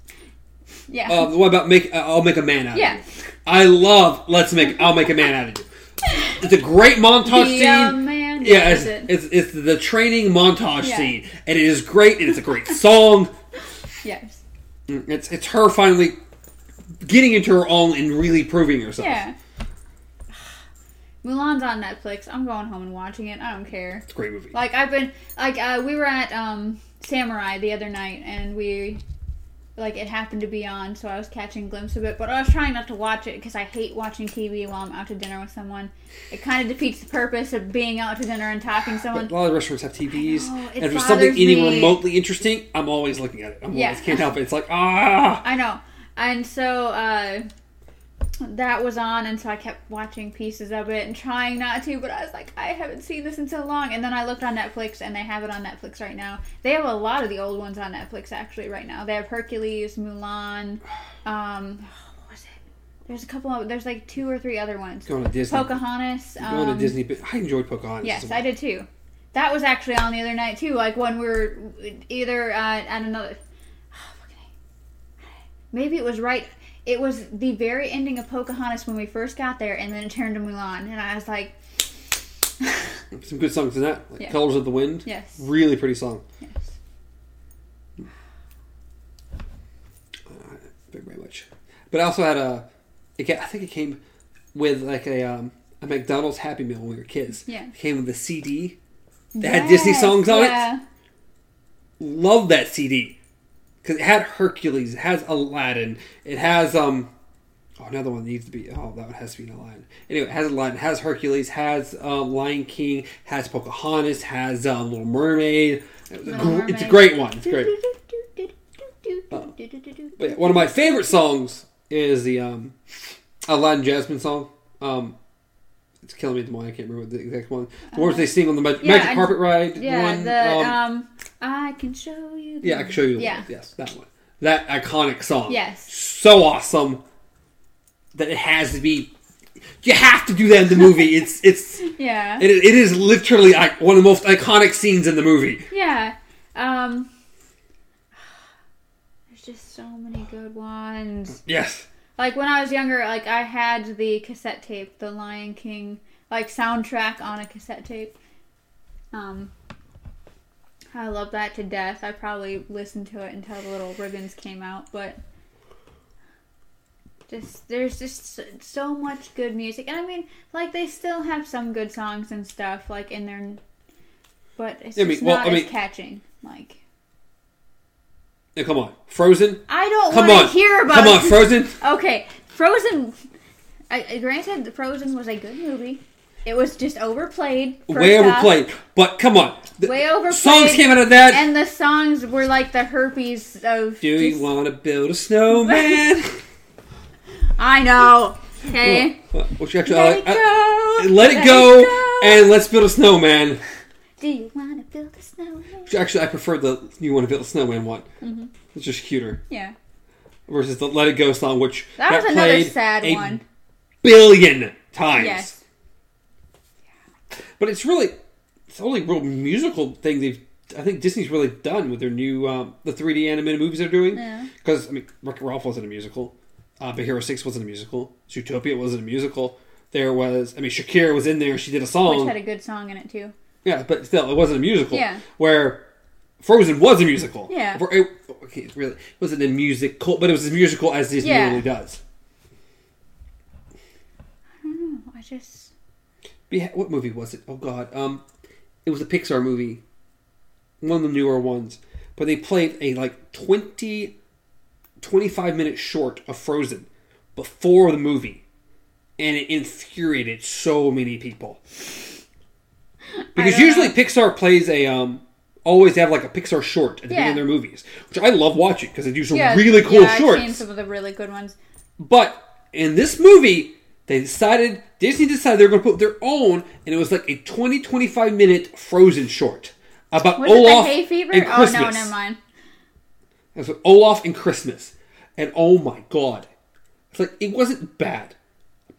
yeah uh, the one about make I'll make a man out yeah of you. I love Let's Make I'll Make a Man Out of You. It's a great montage scene. Yeah, it's, it. it's it's the training montage Yeah. scene, and it is great, and it's a great song. yes It's it's her finally getting into her own and really proving herself. yeah Mulan's on Netflix I'm going home and watching it I don't care It's a great movie. Like I've been like uh, we were at um Samurai the other night and we like it happened to be on so I was catching a glimpse of it but I was trying not to watch it because I hate watching TV while I'm out to dinner with someone. It kind of defeats the purpose of being out to dinner and talking to But someone. a lot of restaurants have TVs, know, and if there's something any remotely interesting, I'm always looking at it. I'm Yeah. always can't help it. It's like ah, I know. And so uh that was on and so I kept watching pieces of it and trying not to, but I was like, I haven't seen this in so long. And then I looked on Netflix and they have it on Netflix right now. They have a lot of the old ones on Netflix actually right now. They have Hercules, Mulan, um what was it? There's a couple of there's like two or three other ones. going to Disney. Pocahontas. going to um, Disney. but I enjoyed Pocahontas. Yes, well. I did too. That was actually on the other night too. Like when we were either uh, at another. Maybe it was right. It was the very ending of Pocahontas when we first got there, and then it turned to Mulan, and I was like, Some good songs in that, like Yeah. "Colors of the Wind." yes, Really pretty song. yes. Very, very much. But I also had a. It I think it came with like a um, a McDonald's Happy Meal when we were kids. Yeah. It came with a CD. They had Disney songs on it. Love that CD. Because it had Hercules, it has Aladdin, it has um. Oh, another one needs to be. Oh, that one has to be Aladdin. Anyway, it has Aladdin, has Hercules, has um, Lion King, has Pocahontas, has um, Little Mermaid. It's a, Little it's a great one. It's great. But yeah, one of my favorite songs is the um, Aladdin Jasmine song. Um, it's killing me at the moment. I can't remember the exact one. The words they sing on the yeah, Magic Carpet Ride. Yeah, one. the um, I can show you. The yeah, I can show you. The Yeah. Yes, that one. That iconic song. Yes. So awesome that it has to be. You have to do that in the movie. It's it's Yeah. it, it is literally one of the most iconic scenes in the movie. Yeah. Um There's just so many good ones. Yes. Like when I was younger, like I had the cassette tape, the Lion King like soundtrack on a cassette tape. Um I love that to death. I probably listened to it until the little ribbons came out, but just there's just so- much good music. And I mean, like they still have some good songs and stuff like in their but it's I mean, just well, not I as catching. Like Now, come on, Frozen. I don't Come want on, to hear about come on, Frozen. Okay, Frozen. I, I- granted, Frozen was a good movie. It was just overplayed. Way overplayed, but come on. The Way overplayed. songs came out of that. and the songs were like the herpes of. Do you want to build a snowman? I know. Okay. Well, which actually, Let I it like- go. Let it go, and let's build a snowman. Do you want to build a snowman? Actually, I prefer the "You Want to Build a Snowman" one. Mm-hmm. It's just cuter Yeah. versus the "Let It Go" song, which That was another sad a one. billion times. Yes. But it's really it's the only real musical thing they've. I think Disney's really done with their new um, the 3D animated movies they're doing. Yeah. Because I mean, Wreck-It Ralph wasn't a musical. Uh, Big Hero Six wasn't a musical. Zootopia wasn't a musical. There was, I mean, Shakira was in there. She did a song. Which had a good song in it too. Yeah, but still, it wasn't a musical. Yeah. Where Frozen was a musical. Yeah. Where it, okay, it really it wasn't a musical, but it was as musical as Disney Yeah. really does. I don't know. I just. What movie was it? Oh God, um, it was a Pixar movie, one of the newer ones. But they played a like 20, 25 minute short of Frozen before the movie, and it infuriated so many people. Because usually know. Pixar plays a um, always have like a Pixar short at the Yeah. beginning of their movies, which I love watching because they do some Yeah. really cool yeah, shorts. I've seen some of the really good ones. But in this movie, they decided Disney decided they were going to put their own, and it was like a 20 25 minute Frozen short about Was Olaf it the hay fever? and Oh Christmas. no, never mind. It was like Olaf and Christmas, and oh my god, it's like it wasn't bad,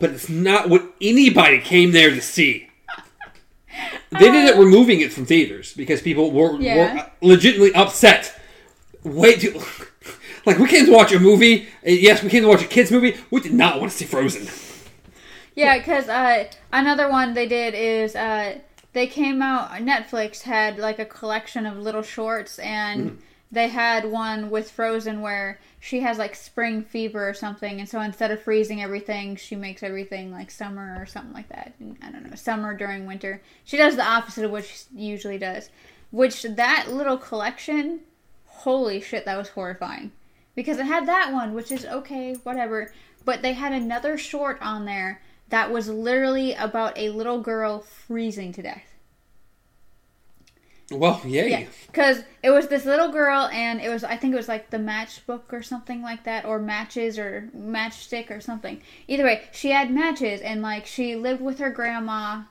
but it's not what anybody came there to see. They ended up removing it from theaters because people were, Yeah. were legitimately upset. Wait, too, like we came to watch a movie. uh, Yes, we came to watch a kids movie. We did not want to see Frozen. Yeah, because uh, another one they did is uh, they came out. Netflix had like a collection of little shorts, and Mm-hmm. they had one with Frozen where she has like spring fever or something, and so instead of freezing everything, she makes everything like summer or something like that. And I don't know, summer during winter. She does the opposite of what she usually does. Which that little collection, holy shit, that was horrifying. Because it had that one, which is okay, whatever. But they had another short on there that was literally about a little girl freezing to death. Well, yay. Yeah, because it was this little girl, and it was I think it was like the matchbook or something like that, or matches or matchstick or something. Either way, she had matches, and like she lived with her grandma,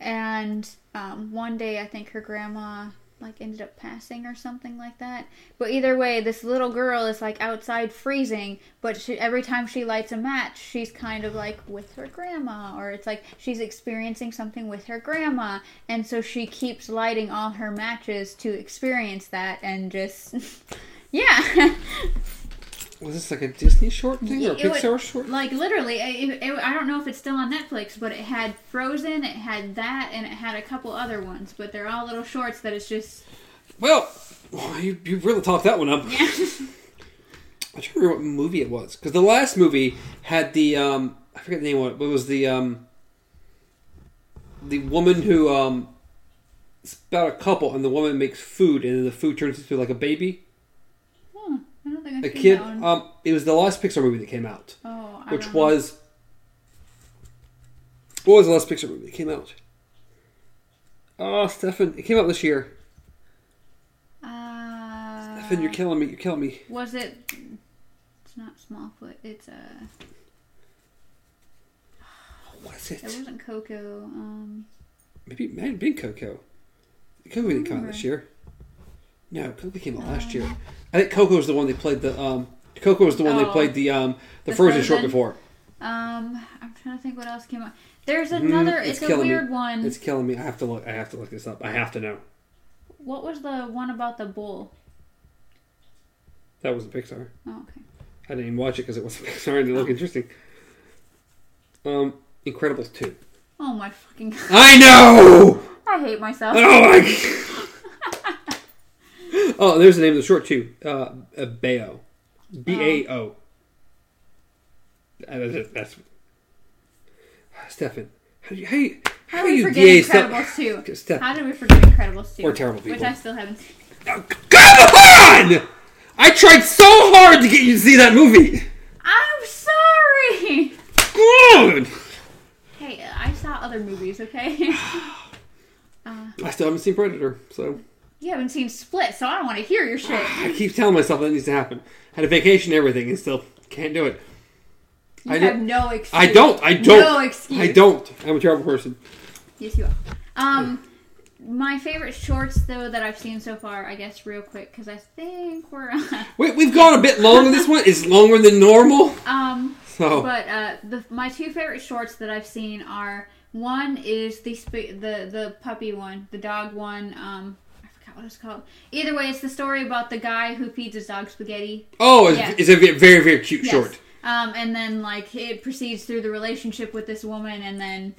and um, one day I think her grandma like ended up passing or something like that. But either way, this little girl is like outside freezing, but she, every time she lights a match, she's kind of like with her grandma, or it's like she's experiencing something with her grandma, and so she keeps lighting all her matches to experience that, and just yeah. Was this like a Disney short thing or a It would- Pixar short? Like literally, it, it, I don't know if it's still on Netflix, but it had Frozen, it had that, and it had a couple other ones. But they're all little shorts that it's just Well, oh, you, you really talked that one up. yeah. I'm trying to remember what movie it was because the last movie had the um I forget the name of it, but it was the um the woman who um it's about a couple and the woman makes food and then the food turns into like a baby. A kid. Um, it was the last Pixar movie that came out, oh, I which don't was. What was the last Pixar movie that came out? Oh, Stefan, it came out this year. Uh, Stefan, you're killing me. You're killing me. Was it? It's not Smallfoot. It's uh. What is It it? wasn't Coco. Um. Maybe it have been Coco. Coco didn't come out this year. No, Coco came out last year. I think Coco was the one they played the um. Coco was the one they Oh. played the um the, The Frozen short Frozen? before. Um. I'm trying to think what else came out. There's Mm, another. it's it's a killing me. weird one. It's killing me. I have to look. I have to look this up. I have to know. What was the one about the bull? That was a Pixar. Oh, okay. I didn't even watch it because it wasn't Pixar and it looked interesting. Um, Incredibles two. Oh my fucking god. I know. I hate myself. Oh my. oh, there's the name of the short too. Uh, uh Bao. B A O. Uh, That's, that's Stefan. How do you how, you, how, How do did we you forget DA stuff? Incredibles 2? Okay, Steph- How did we forget Incredibles 2? We're terrible Which. I still haven't seen. Oh, Come on! I tried so hard to get you to see that movie. I'm sorry! Good. Hey, I saw other movies, okay? I still haven't seen Predator, so you haven't seen Split, so I don't want to hear your shit. I keep telling myself that needs to happen. Had a vacation, and everything, and still can't do it. You I have no excuse. I don't. I don't. No excuse. I don't. I'm a terrible person. Yes, you are. Um, my favorite shorts, though, that I've seen so far, I guess, real quick, because I think we're. We, we've gone a bit long on this one. It's longer than normal. um, So But uh, the, my two favorite shorts that I've seen are one is the sp- the the puppy one, the dog one. Um, forgot what it's called. Either way, it's the story about the guy who feeds his dog spaghetti. oh, it's, Yeah. it's a very very cute Yes. short. Um, and then like it proceeds through the relationship with this woman, and then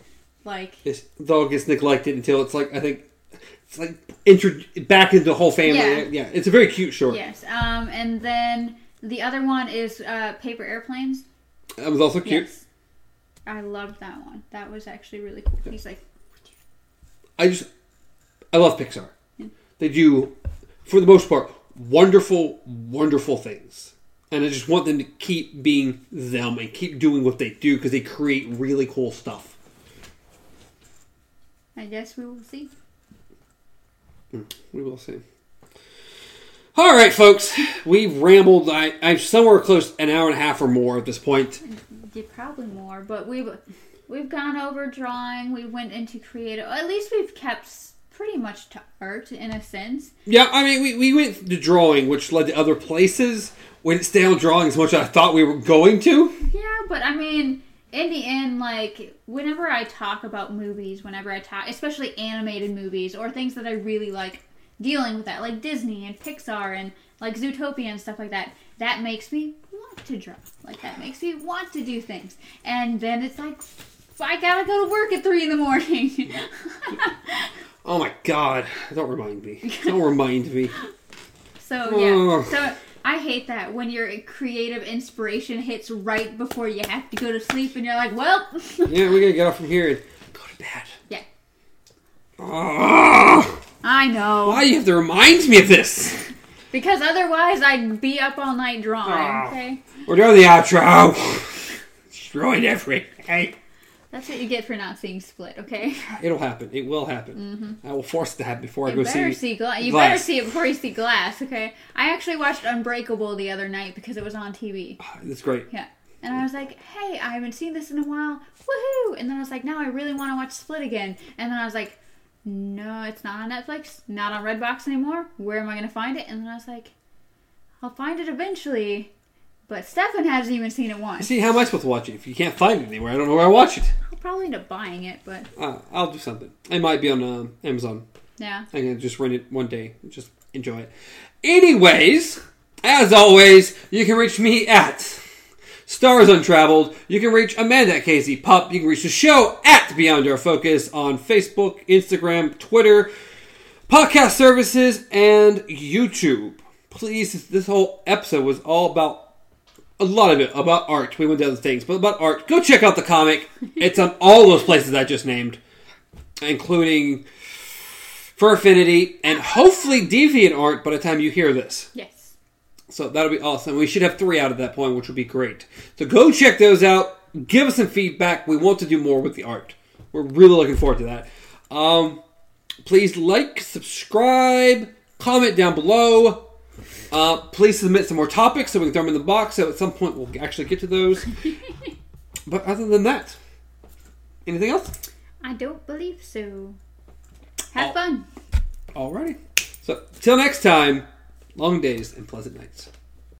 like This dog gets neglected until it's like I think it's like intro back into the whole family. Yeah. Yeah, it's a very cute short. yes. Um, and then the other one is uh, paper airplanes. That was also cute. Yes. I loved that one. That was actually really cool. He's like, I just I love Pixar. They do, for the most part, wonderful, wonderful things, and I just want them to keep being them and keep doing what they do because they create really cool stuff. I guess we will see. Hmm, we will see. All right, folks, we've rambled. I, I'm somewhere close to an hour and a half or more at this point. Mm, yeah, probably more, but we've we've gone over drawing. We went into creative. At least we've kept pretty much to art in a sense. Yeah, I mean, we, we went to drawing, which led to other places. We didn't stay on drawing as much as I thought we were going to. Yeah, but I mean, in the end, like whenever I talk about movies, whenever I talk, especially animated movies or things that I really like dealing with that, like Disney and Pixar and like Zootopia and stuff like that, that makes me want to draw. Like that makes me want to do things. And then it's like, I gotta go to work at three in the morning. Oh my god! Don't remind me. Don't remind me. So yeah, Oh. so I hate that when your creative inspiration hits right before you have to go to sleep, and you're like, well, Yeah, we gotta get off from here and go to bed. yeah, Ah, I know. why do you have to remind me of this? Because otherwise, I'd be up all night drawing. Ah. Okay, We're doing the outro. Destroyed everything. That's what you get for not seeing Split. Okay, It'll happen. It will happen. I will force it to happen before I Mm-hmm. you go better see. see Gla- You better see it before you see Glass. Okay, I actually watched Unbreakable the other night because it was on TV. That's great. Yeah. And I was like, hey, I haven't seen this in a while. Woohoo! And then I was like, now I really want to watch Split again. And then I was like, no, it's not on Netflix, not on Redbox anymore. Where am I going to find it? And then I was like, I'll find it eventually. But Stefan hasn't even seen it once. See, how am I supposed to watch it if you can't find it anywhere? I don't know where I watch it. I'll probably end up buying it, but Uh, I'll do something. It might be on um, Amazon. yeah. I can just rent it one day and just enjoy it. Anyways, as always, you can reach me at Stars Untraveled. You can reach Amanda at Casey Pup. You can reach the show at Beyond Our Focus on Facebook, Instagram, Twitter, podcast services, and YouTube. Please, this whole episode was all about a lot of it about art. We went to other things, but about art. Go check out the comic. It's on all those places I just named, including Fur Affinity and hopefully DeviantArt by the time you hear this. Yes. So that'll be awesome. We should have three out at that point, which would be great. So go check those out. Give us some feedback. We want to do more with the art. We're really looking forward to that. Um, please like, subscribe, comment down below. Uh, please submit some more topics so we can throw them in the box. So at some point we'll actually get to those. but other than that, anything else? I don't believe so. Have Oh. fun. Alrighty. So till next time, long days and pleasant nights.